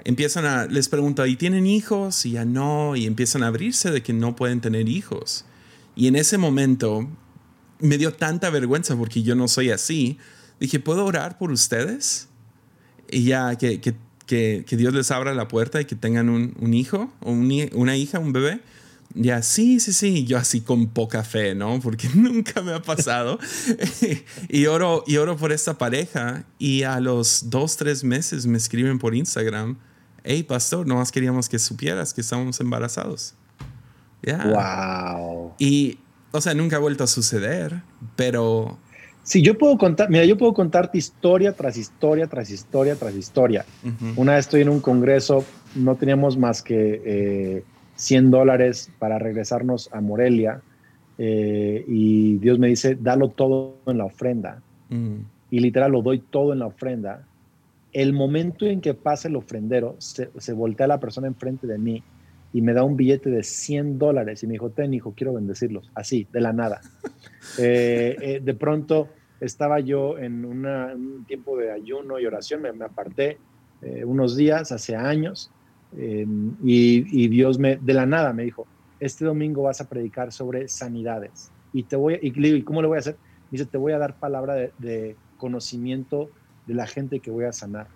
empiezan a, les pregunto, ¿y tienen hijos? Y ya no, y empiezan a abrirse de que no pueden tener hijos. Y en ese momento me dio tanta vergüenza porque yo no soy así. Dije, ¿puedo orar por ustedes? Y ya que, que, que, Dios les abra la puerta y que tengan un, un hijo o una hija, un bebé. Ya, sí, sí, sí, yo así con poca fe, ¿no? Porque <laughs> nunca me ha pasado. <laughs> y, oro, y oro por esta pareja y a los dos, tres meses me escriben por Instagram, hey, pastor, nomás queríamos que supieras que estamos embarazados. Wow. Y, o sea, nunca ha vuelto a suceder, pero... Sí, yo puedo contar, mira, yo puedo contarte historia tras historia, tras historia, tras historia. Una vez estoy en un congreso, no teníamos más que 100 eh, dólares para regresarnos a Morelia eh, y Dios me dice, dalo todo en la ofrenda. Mm. Y literal lo doy todo en la ofrenda. El momento en que pasa el ofrendero, se, se voltea la persona enfrente de mí y me da un billete de 100 dólares y me dijo, ten hijo, quiero bendecirlos, así, de la nada. <laughs> Eh, eh, de pronto estaba yo en un tiempo de ayuno y oración, me, aparté eh, unos días, hace años, em, y, Dios me, de la nada me dijo, este domingo vas a predicar sobre sanidades. Y te voy, y le digo, ¿y cómo lo voy a hacer? Me dice, te voy a dar palabra de, de conocimiento de la gente que voy a sanar.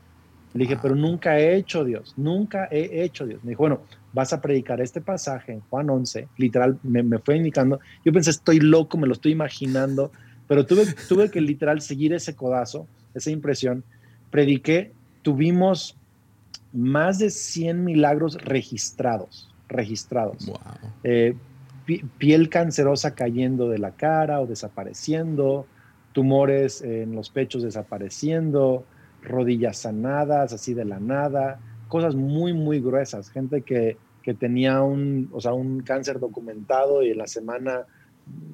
Le dije, pero nunca he hecho Dios, nunca he hecho Dios. Me dijo, bueno, vas a predicar este pasaje en Juan 11, literal, me, fue indicando. Yo pensé, estoy loco, me lo estoy imaginando, pero tuve, tuve que literal seguir ese codazo, esa impresión. Prediqué, tuvimos más de 100 milagros registrados, registrados. Eh, piel cancerosa cayendo de la cara o desapareciendo, tumores en los pechos desapareciendo, rodillas sanadas así de la nada, cosas muy, muy gruesas, gente que que tenía un, o sea, un cáncer documentado y en la semana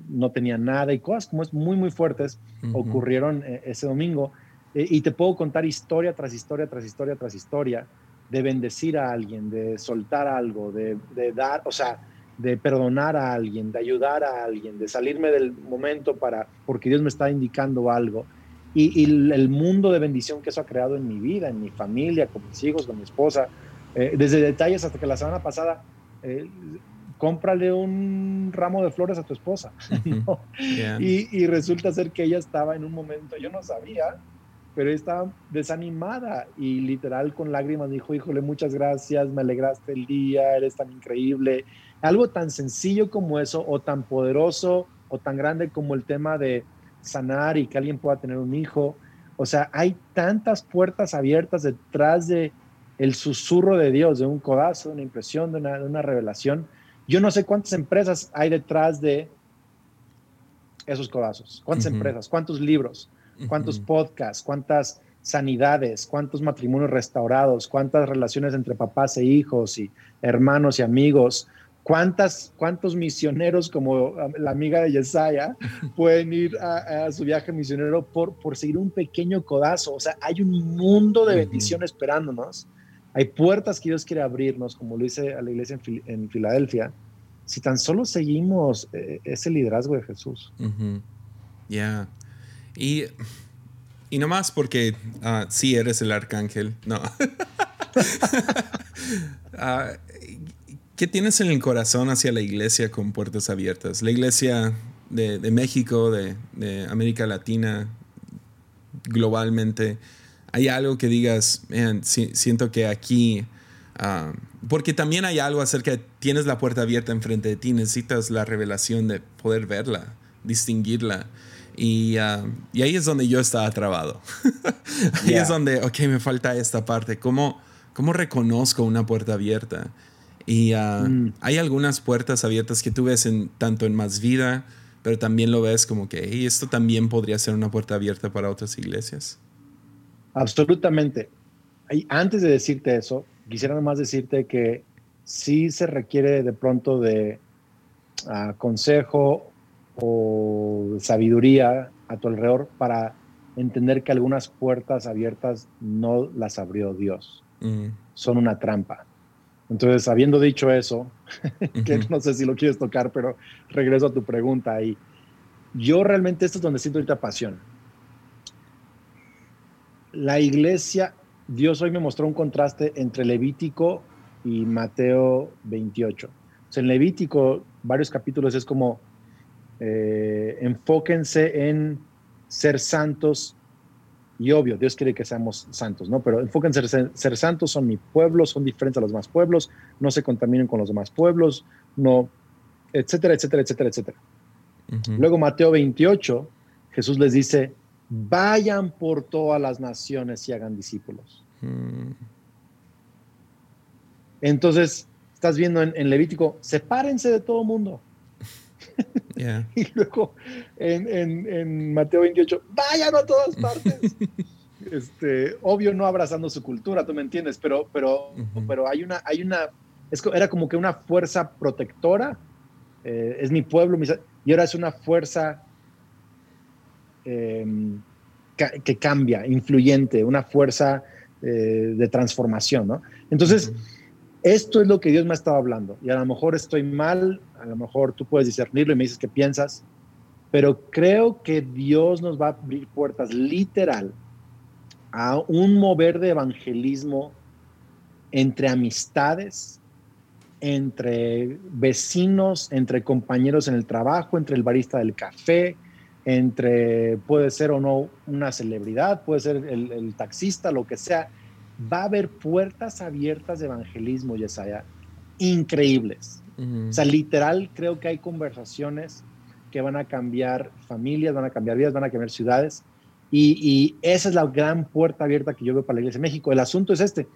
no tenía nada y cosas como es muy, muy fuertes ocurrieron eh, ese domingo. Y te puedo contar historia tras historia, tras historia, tras historia, de bendecir a alguien, de soltar algo, de, de dar, o sea, de perdonar a alguien, de ayudar a alguien, de salirme del momento para, porque Dios me está indicando algo. Y, el mundo de bendición que eso ha creado en mi vida, en mi familia, con mis hijos, con mi esposa, eh, desde detalles hasta que la semana pasada, eh, cómprale un ramo de flores a tu esposa. <laughs> y, y, resulta ser que ella estaba en un momento, yo no sabía, pero estaba desanimada y literal con lágrimas dijo, híjole, muchas gracias, me alegraste el día, eres tan increíble. Algo tan sencillo como eso, o tan poderoso, o tan grande como el tema de sanar y que alguien pueda tener un hijo. O sea, hay tantas puertas abiertas detrás de el susurro de Dios, de un codazo, de una impresión, de una, revelación. Yo no sé cuántas empresas hay detrás de esos codazos, cuántas empresas, cuántos libros, cuántos podcasts, cuántas sanidades, cuántos matrimonios restaurados, cuántas relaciones entre papás e hijos y hermanos y amigos, ¿Cuántas, ¿Cuántos misioneros como la amiga de Yesaya pueden ir a, su viaje misionero por, por seguir un pequeño codazo? O sea, hay un mundo de bendición esperándonos. Hay puertas que Dios quiere abrirnos, como lo dice a la iglesia en, Filadelfia, si tan solo seguimos eh, ese liderazgo de Jesús. Ya. Y, y no más porque uh, sí eres el arcángel, no. uh, <laughs> ¿Qué tienes en el corazón hacia la iglesia con puertas abiertas? La iglesia de, México, de, América Latina, globalmente. ¿Hay algo que digas, siento que aquí... Ah, porque también hay algo acerca de tienes la puerta abierta enfrente de ti, necesitas la revelación de poder verla, distinguirla. Y, ah, ahí es donde yo estaba trabado. <laughs> ahí es donde, ok, me falta esta parte. ¿Cómo, ¿Cómo reconozco una puerta abierta? Y mm. hay algunas puertas abiertas que tú ves en, tanto en Más Vida, pero también lo ves como que esto también podría ser una puerta abierta para otras iglesias. Absolutamente. Y antes de decirte eso, quisiera nomás decirte que sí se requiere de pronto de ah, consejo o sabiduría a tu alrededor para entender que algunas puertas abiertas no las abrió Dios. Mm. Son una trampa. Entonces, habiendo dicho eso, <laughs> que no sé si lo quieres tocar, pero regreso a tu pregunta y yo realmente esto es donde siento ahorita pasión. La iglesia, Dios hoy me mostró un contraste entre Levítico y Mateo 28. en Levítico, varios capítulos es como eh, enfóquense en ser santos y obvio, Dios quiere que seamos santos, ¿no? Pero enfóquense en ser, ser, santos, son mi pueblo, son diferentes a los demás pueblos, no se contaminen con los demás pueblos, no, etcétera, etcétera, etcétera, etcétera. Luego Mateo 28, Jesús les dice, vayan por todas las naciones y hagan discípulos. Mm. Entonces, estás viendo en, en Levítico, sepárense de todo mundo. <laughs> y luego en, Mateo 28, vayan a todas partes. <laughs> este, obvio no abrazando su cultura, tú me entiendes, pero, pero, pero hay una, hay una, era como que una fuerza protectora, eh, es mi pueblo, y ahora es una fuerza em, que cambia, influyente, una fuerza eh, de transformación, ¿no? Entonces, esto es lo que Dios me ha estado hablando. Y a lo mejor estoy mal, a lo mejor tú puedes discernirlo y me dices qué piensas, pero creo que Dios nos va a abrir puertas literal a un mover de evangelismo entre amistades, entre vecinos, entre compañeros en el trabajo, entre el barista del café, entre puede ser o no una celebridad, puede ser el, el taxista, lo que sea va a haber puertas abiertas de evangelismo, Yesaya, increíbles. O sea, literal, creo que hay conversaciones que van a cambiar familias, van a cambiar vidas, van a cambiar ciudades. Y, esa es la gran puerta abierta que yo veo para la iglesia de México. El asunto es este,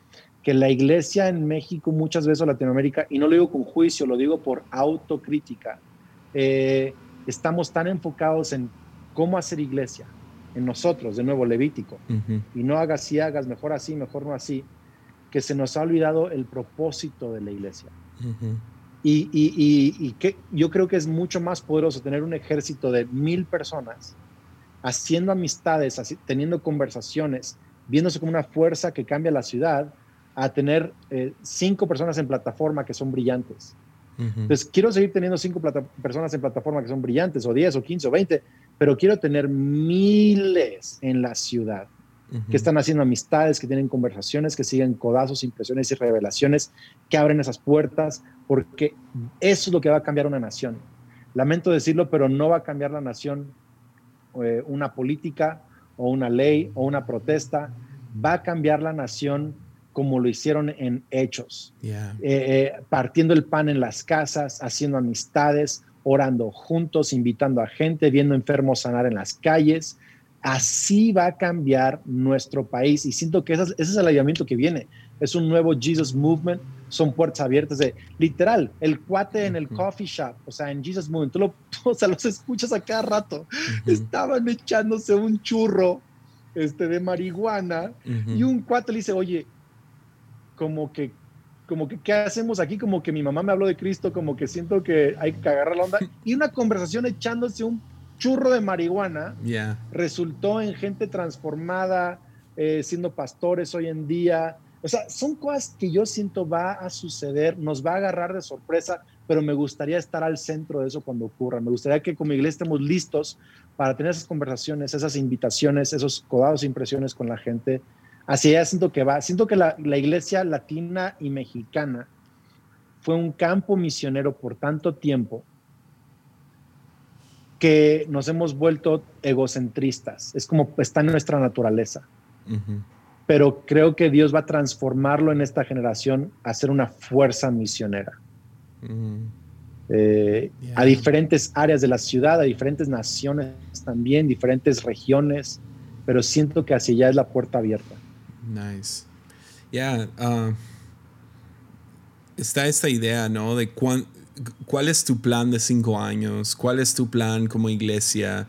que la iglesia en México, muchas veces en Latinoamérica, y no lo digo con juicio, lo digo por autocrítica, eh, estamos tan enfocados en cómo hacer iglesia, en nosotros, de nuevo Levítico, y no hagas y hagas, mejor así, mejor no así, que se nos ha olvidado el propósito de la iglesia. Y, y, y, que yo creo que es mucho más poderoso tener un ejército de mil personas haciendo amistades, así, teniendo conversaciones, viéndose como una fuerza que cambia la ciudad, a tener eh, cinco personas en plataforma que son brillantes. Entonces, quiero seguir teniendo cinco personas en plataforma que son brillantes, o diez, o quince, o veinte, pero quiero tener miles en la ciudad que están haciendo amistades, que tienen conversaciones, que siguen codazos, impresiones y revelaciones, que abren esas puertas, porque eso es lo que va a cambiar una nación. Lamento decirlo, pero no va a cambiar la nación eh, una política o una ley o una protesta, va a cambiar la nación como lo hicieron en hechos, eh, eh, partiendo el pan en las casas, haciendo amistades, orando juntos, invitando a gente, viendo enfermos sanar en las calles, Así va a cambiar nuestro país. Y siento que ese es, el ayudamiento que viene. Es un nuevo Jesus Movement, son puertas abiertas de literal, el cuate en el coffee shop, o sea, en Jesus Movement, tú, lo, <laughs> o sea, los escuchas a cada rato. Estaban echándose un churro este, de marihuana. Y un cuate le dice, oye, como que, como que, ¿qué hacemos aquí? Como que mi mamá me habló de Cristo, como que siento que hay que agarrar la onda. <laughs> Y una conversación echándose un churro de marihuana resultó en gente transformada, eh, siendo pastores hoy en día. O sea, son cosas que yo siento va a suceder, nos va a agarrar de sorpresa, pero me gustaría estar al centro de eso cuando ocurra. Me gustaría que como iglesia estemos listos para tener esas conversaciones, esas invitaciones, esos codados impresiones con la gente. Así ya siento que va. Siento que la, la iglesia latina y mexicana fue un campo misionero por tanto tiempo que nos hemos vuelto egocentristas. Es como está en nuestra naturaleza. Pero creo que Dios va a transformarlo en esta generación a ser una fuerza misionera. Eh, a diferentes áreas de la ciudad, a diferentes naciones también, diferentes regiones, pero siento que así ya es la puerta abierta. Nice. Ya, uh, está esta idea, ¿no? De cuán, ¿cuál es tu plan de cinco años? ¿Cuál es tu plan como iglesia?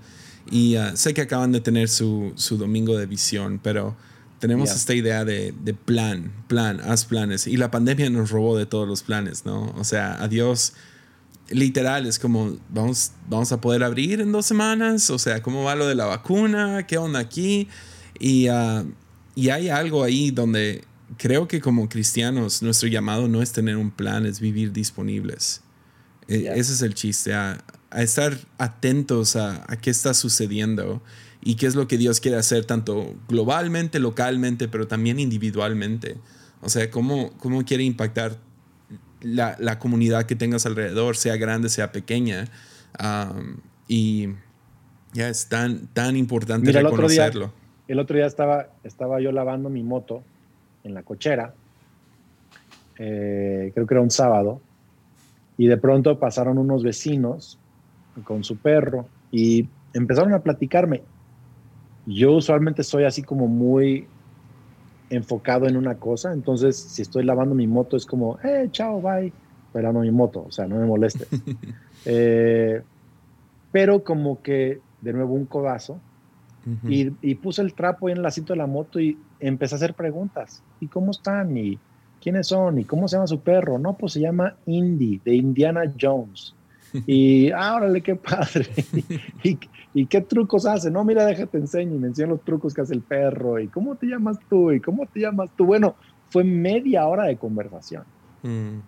Y uh, sé que acaban de tener su, su domingo de visión, pero tenemos esta idea de, de, plan, plan, haz planes. Y la pandemia nos robó de todos los planes, ¿no? O sea, adiós. Literal, es como, vamos, vamos a poder abrir en dos semanas. O sea, ¿cómo va lo de la vacuna? ¿Qué onda aquí? Y, uh, y hay algo ahí donde creo que como cristianos nuestro llamado no es tener un plan, es vivir disponibles. E, ese es el chiste, a, estar atentos a, qué está sucediendo y qué es lo que Dios quiere hacer tanto globalmente, localmente, pero también individualmente. O sea, cómo, cómo quiere impactar la, comunidad que tengas alrededor, sea grande, sea pequeña. y ya es tan, tan importante reconocerlo. El otro, día, estaba, estaba yo lavando mi moto en la cochera, eh, creo que era un sábado, y de pronto pasaron unos vecinos con su perro y empezaron a platicarme. Yo usualmente soy así como muy enfocado en una cosa, entonces si estoy lavando mi moto es como, eh, chao, bye, pero no mi moto, o sea, no me moleste. <laughs> Eh, pero como que, de nuevo, un codazo, y, y, puse el trapo en el asiento de la moto y empecé a hacer preguntas. ¿Y cómo están? Y ¿quiénes son? ¿Y cómo se llama su perro? No, pues se llama Indy, de Indiana Jones. <laughs> Y, ah, órale, qué padre. <laughs> ¿Y, qué trucos hace? No, mira, déjate enseño y me enseñan los trucos que hace el perro. ¿Y cómo te llamas tú? ¿Y cómo te llamas tú? Bueno, fue media hora de conversación. Mm.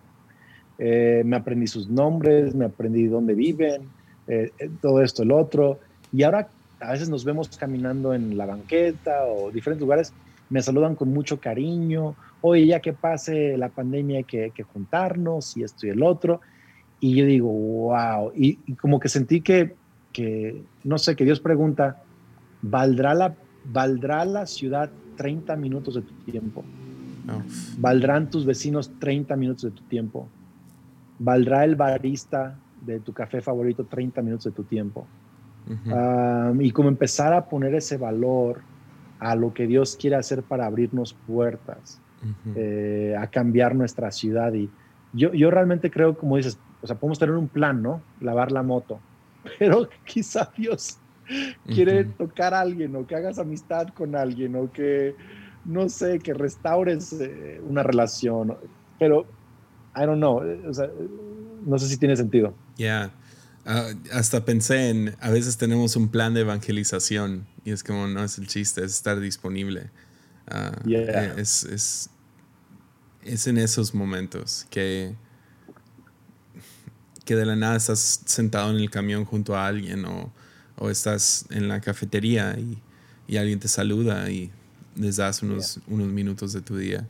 Eh, me aprendí sus nombres, me aprendí dónde viven, eh, eh, todo esto, el otro. Y ahora a veces nos vemos caminando en la banqueta o diferentes lugares, me saludan con mucho cariño oye, ya que pase la pandemia hay que, juntarnos y esto y el otro. Y yo digo, wow, y, como que sentí que, que, no sé, que Dios pregunta, ¿valdrá la, ¿valdrá la ciudad 30 minutos de tu tiempo? ¿Valdrán tus vecinos 30 minutos de tu tiempo? ¿Valdrá el barista de tu café favorito 30 minutos de tu tiempo? Y como empezar a poner ese valor a lo que Dios quiere hacer para abrirnos puertas. Eh, a cambiar nuestra ciudad. Y yo, yo realmente creo, como dices, o sea, podemos tener un plan, ¿no? Lavar la moto, <laughs> pero quizá Dios quiere tocar a alguien o que hagas amistad con alguien o que, no sé, que restaures eh, una relación. Pero I don't know, o sea, no sé si tiene sentido. Ya, ah, hasta pensé en, a veces tenemos un plan de evangelización y es como, no es el chiste, es estar disponible. Ah, eh, es, es, es en esos momentos que que de la nada estás sentado en el camión junto a alguien o, o estás en la cafetería y, y, alguien te saluda y les das unos, unos minutos de tu día.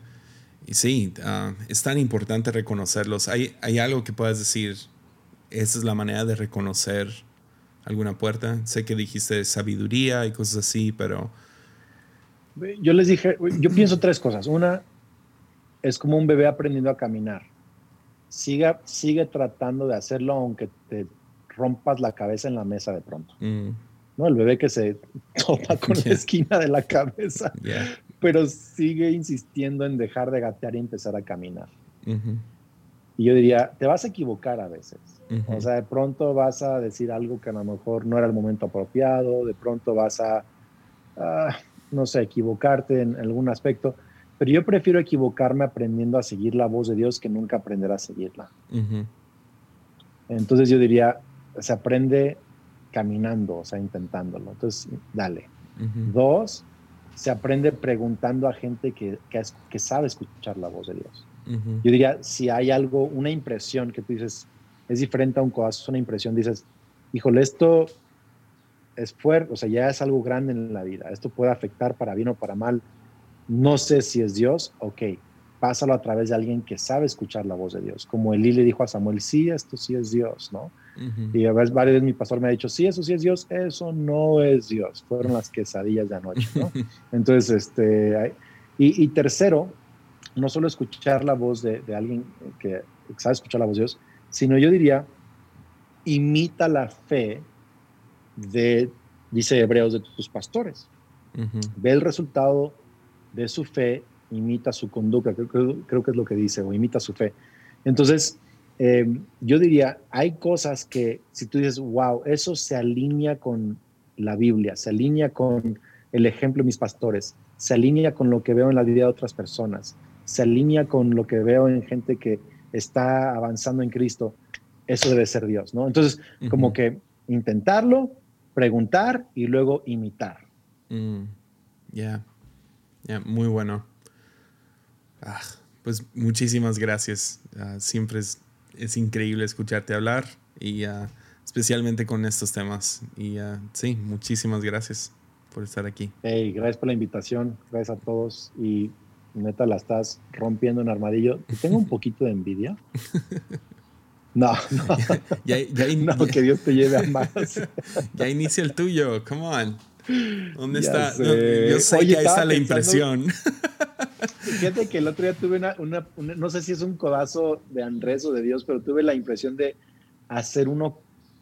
Y sí, uh, es tan importante reconocerlos. ¿Hay, ¿Hay algo que puedas decir? Esa es la manera de reconocer alguna puerta. Sé que dijiste sabiduría y cosas así, pero... Yo les dije, yo pienso tres cosas. Una, es como un bebé aprendiendo a caminar siga, sigue tratando de hacerlo aunque te rompas la cabeza en la mesa de pronto. Mm. ¿No? El bebé que se topa <laughs> con la esquina de la cabeza, pero sigue insistiendo en dejar de gatear y empezar a caminar. Y yo diría, te vas a equivocar a veces. O sea, de pronto vas a decir algo que a lo mejor no era el momento apropiado, de pronto vas a, no sé, equivocarte en algún aspecto pero yo prefiero equivocarme aprendiendo a seguir la voz de Dios que nunca aprender a seguirla. Entonces yo diría, se aprende caminando, o sea, intentándolo. Entonces, dale. Dos, se aprende preguntando a gente que, que, sabe escuchar la voz de Dios. Yo diría, si hay algo, una impresión que tú dices, es diferente a un codazo, es una impresión, dices, híjole, esto es fuerte, o sea, ya es algo grande en la vida, esto puede afectar para bien o para mal no sé si es Dios, ok, pásalo a través de alguien que sabe escuchar la voz de Dios. Como Elí le dijo a Samuel, sí, esto sí es Dios, ¿no? Y a veces varias veces mi pastor me ha dicho, sí, eso sí es Dios, eso no es Dios, fueron las quesadillas de anoche, ¿no? <laughs> Entonces, este, y, tercero, no solo escuchar la voz de, alguien que sabe escuchar la voz de Dios, sino yo diría, imita la fe de, dice Hebreos, de tus pastores. Ve el resultado de su fe imita su conducta, creo, que es lo que dice, o imita su fe. Entonces, em, yo diría, hay cosas que si tú dices, wow, eso se alinea con la Biblia, se alinea con el ejemplo de mis pastores, se alinea con lo que veo en la vida de otras personas, se alinea con lo que veo en gente que está avanzando en Cristo, eso debe ser Dios, ¿no? Entonces, como que intentarlo, preguntar y luego imitar. Mm, ya muy bueno. Ah, pues muchísimas gracias. Ah, siempre es, es, increíble escucharte hablar y uh, especialmente con estos temas. Y sí, muchísimas gracias por estar aquí. Hey, gracias por la invitación. Gracias a todos. Y neta, la estás rompiendo en armadillo. tengo un poquito de envidia. <laughs> No, no. <laughs> Ya, no, que Dios te lleve a <laughs> más. ya inicia el tuyo, come on. ¿Dónde está? yo sé que ahí está la impresión. Fíjate que el otro día tuve una, no sé si es un codazo de Andrés o de Dios, pero tuve la impresión de hacer uno,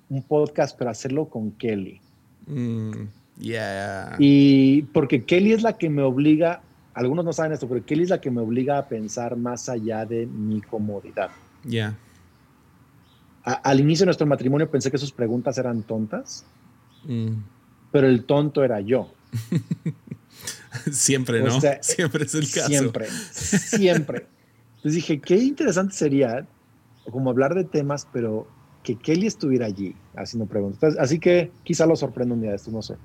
un podcast, pero hacerlo con Kelly. Mm, yeah. Y porque Kelly es la que me obliga, algunos no saben esto, pero Kelly es la que me obliga a pensar más allá de mi comodidad. Ya. Al inicio de nuestro matrimonio pensé que sus preguntas eran tontas. Mm pero el tonto era yo. <laughs> siempre, ¿no? <laughs> siempre es el caso. Siempre, siempre. Entonces dije, qué interesante sería como hablar de temas, pero que Kelly estuviera allí haciendo preguntas. así que quizá lo sorprenda un día de esto, no sé.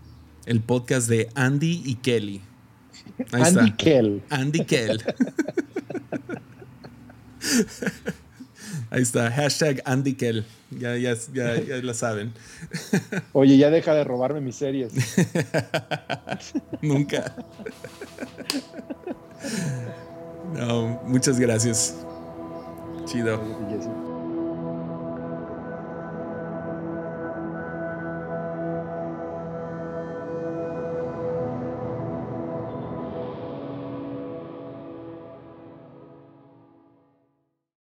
El podcast de Andy y Kelly. Andy Kell. Andy Kell. Ahí está, hashtag Andy Kell. Ya, ya, ya, ya lo saben. Oye, ya deja de robarme mis series. Nunca. No, muchas gracias. Chido.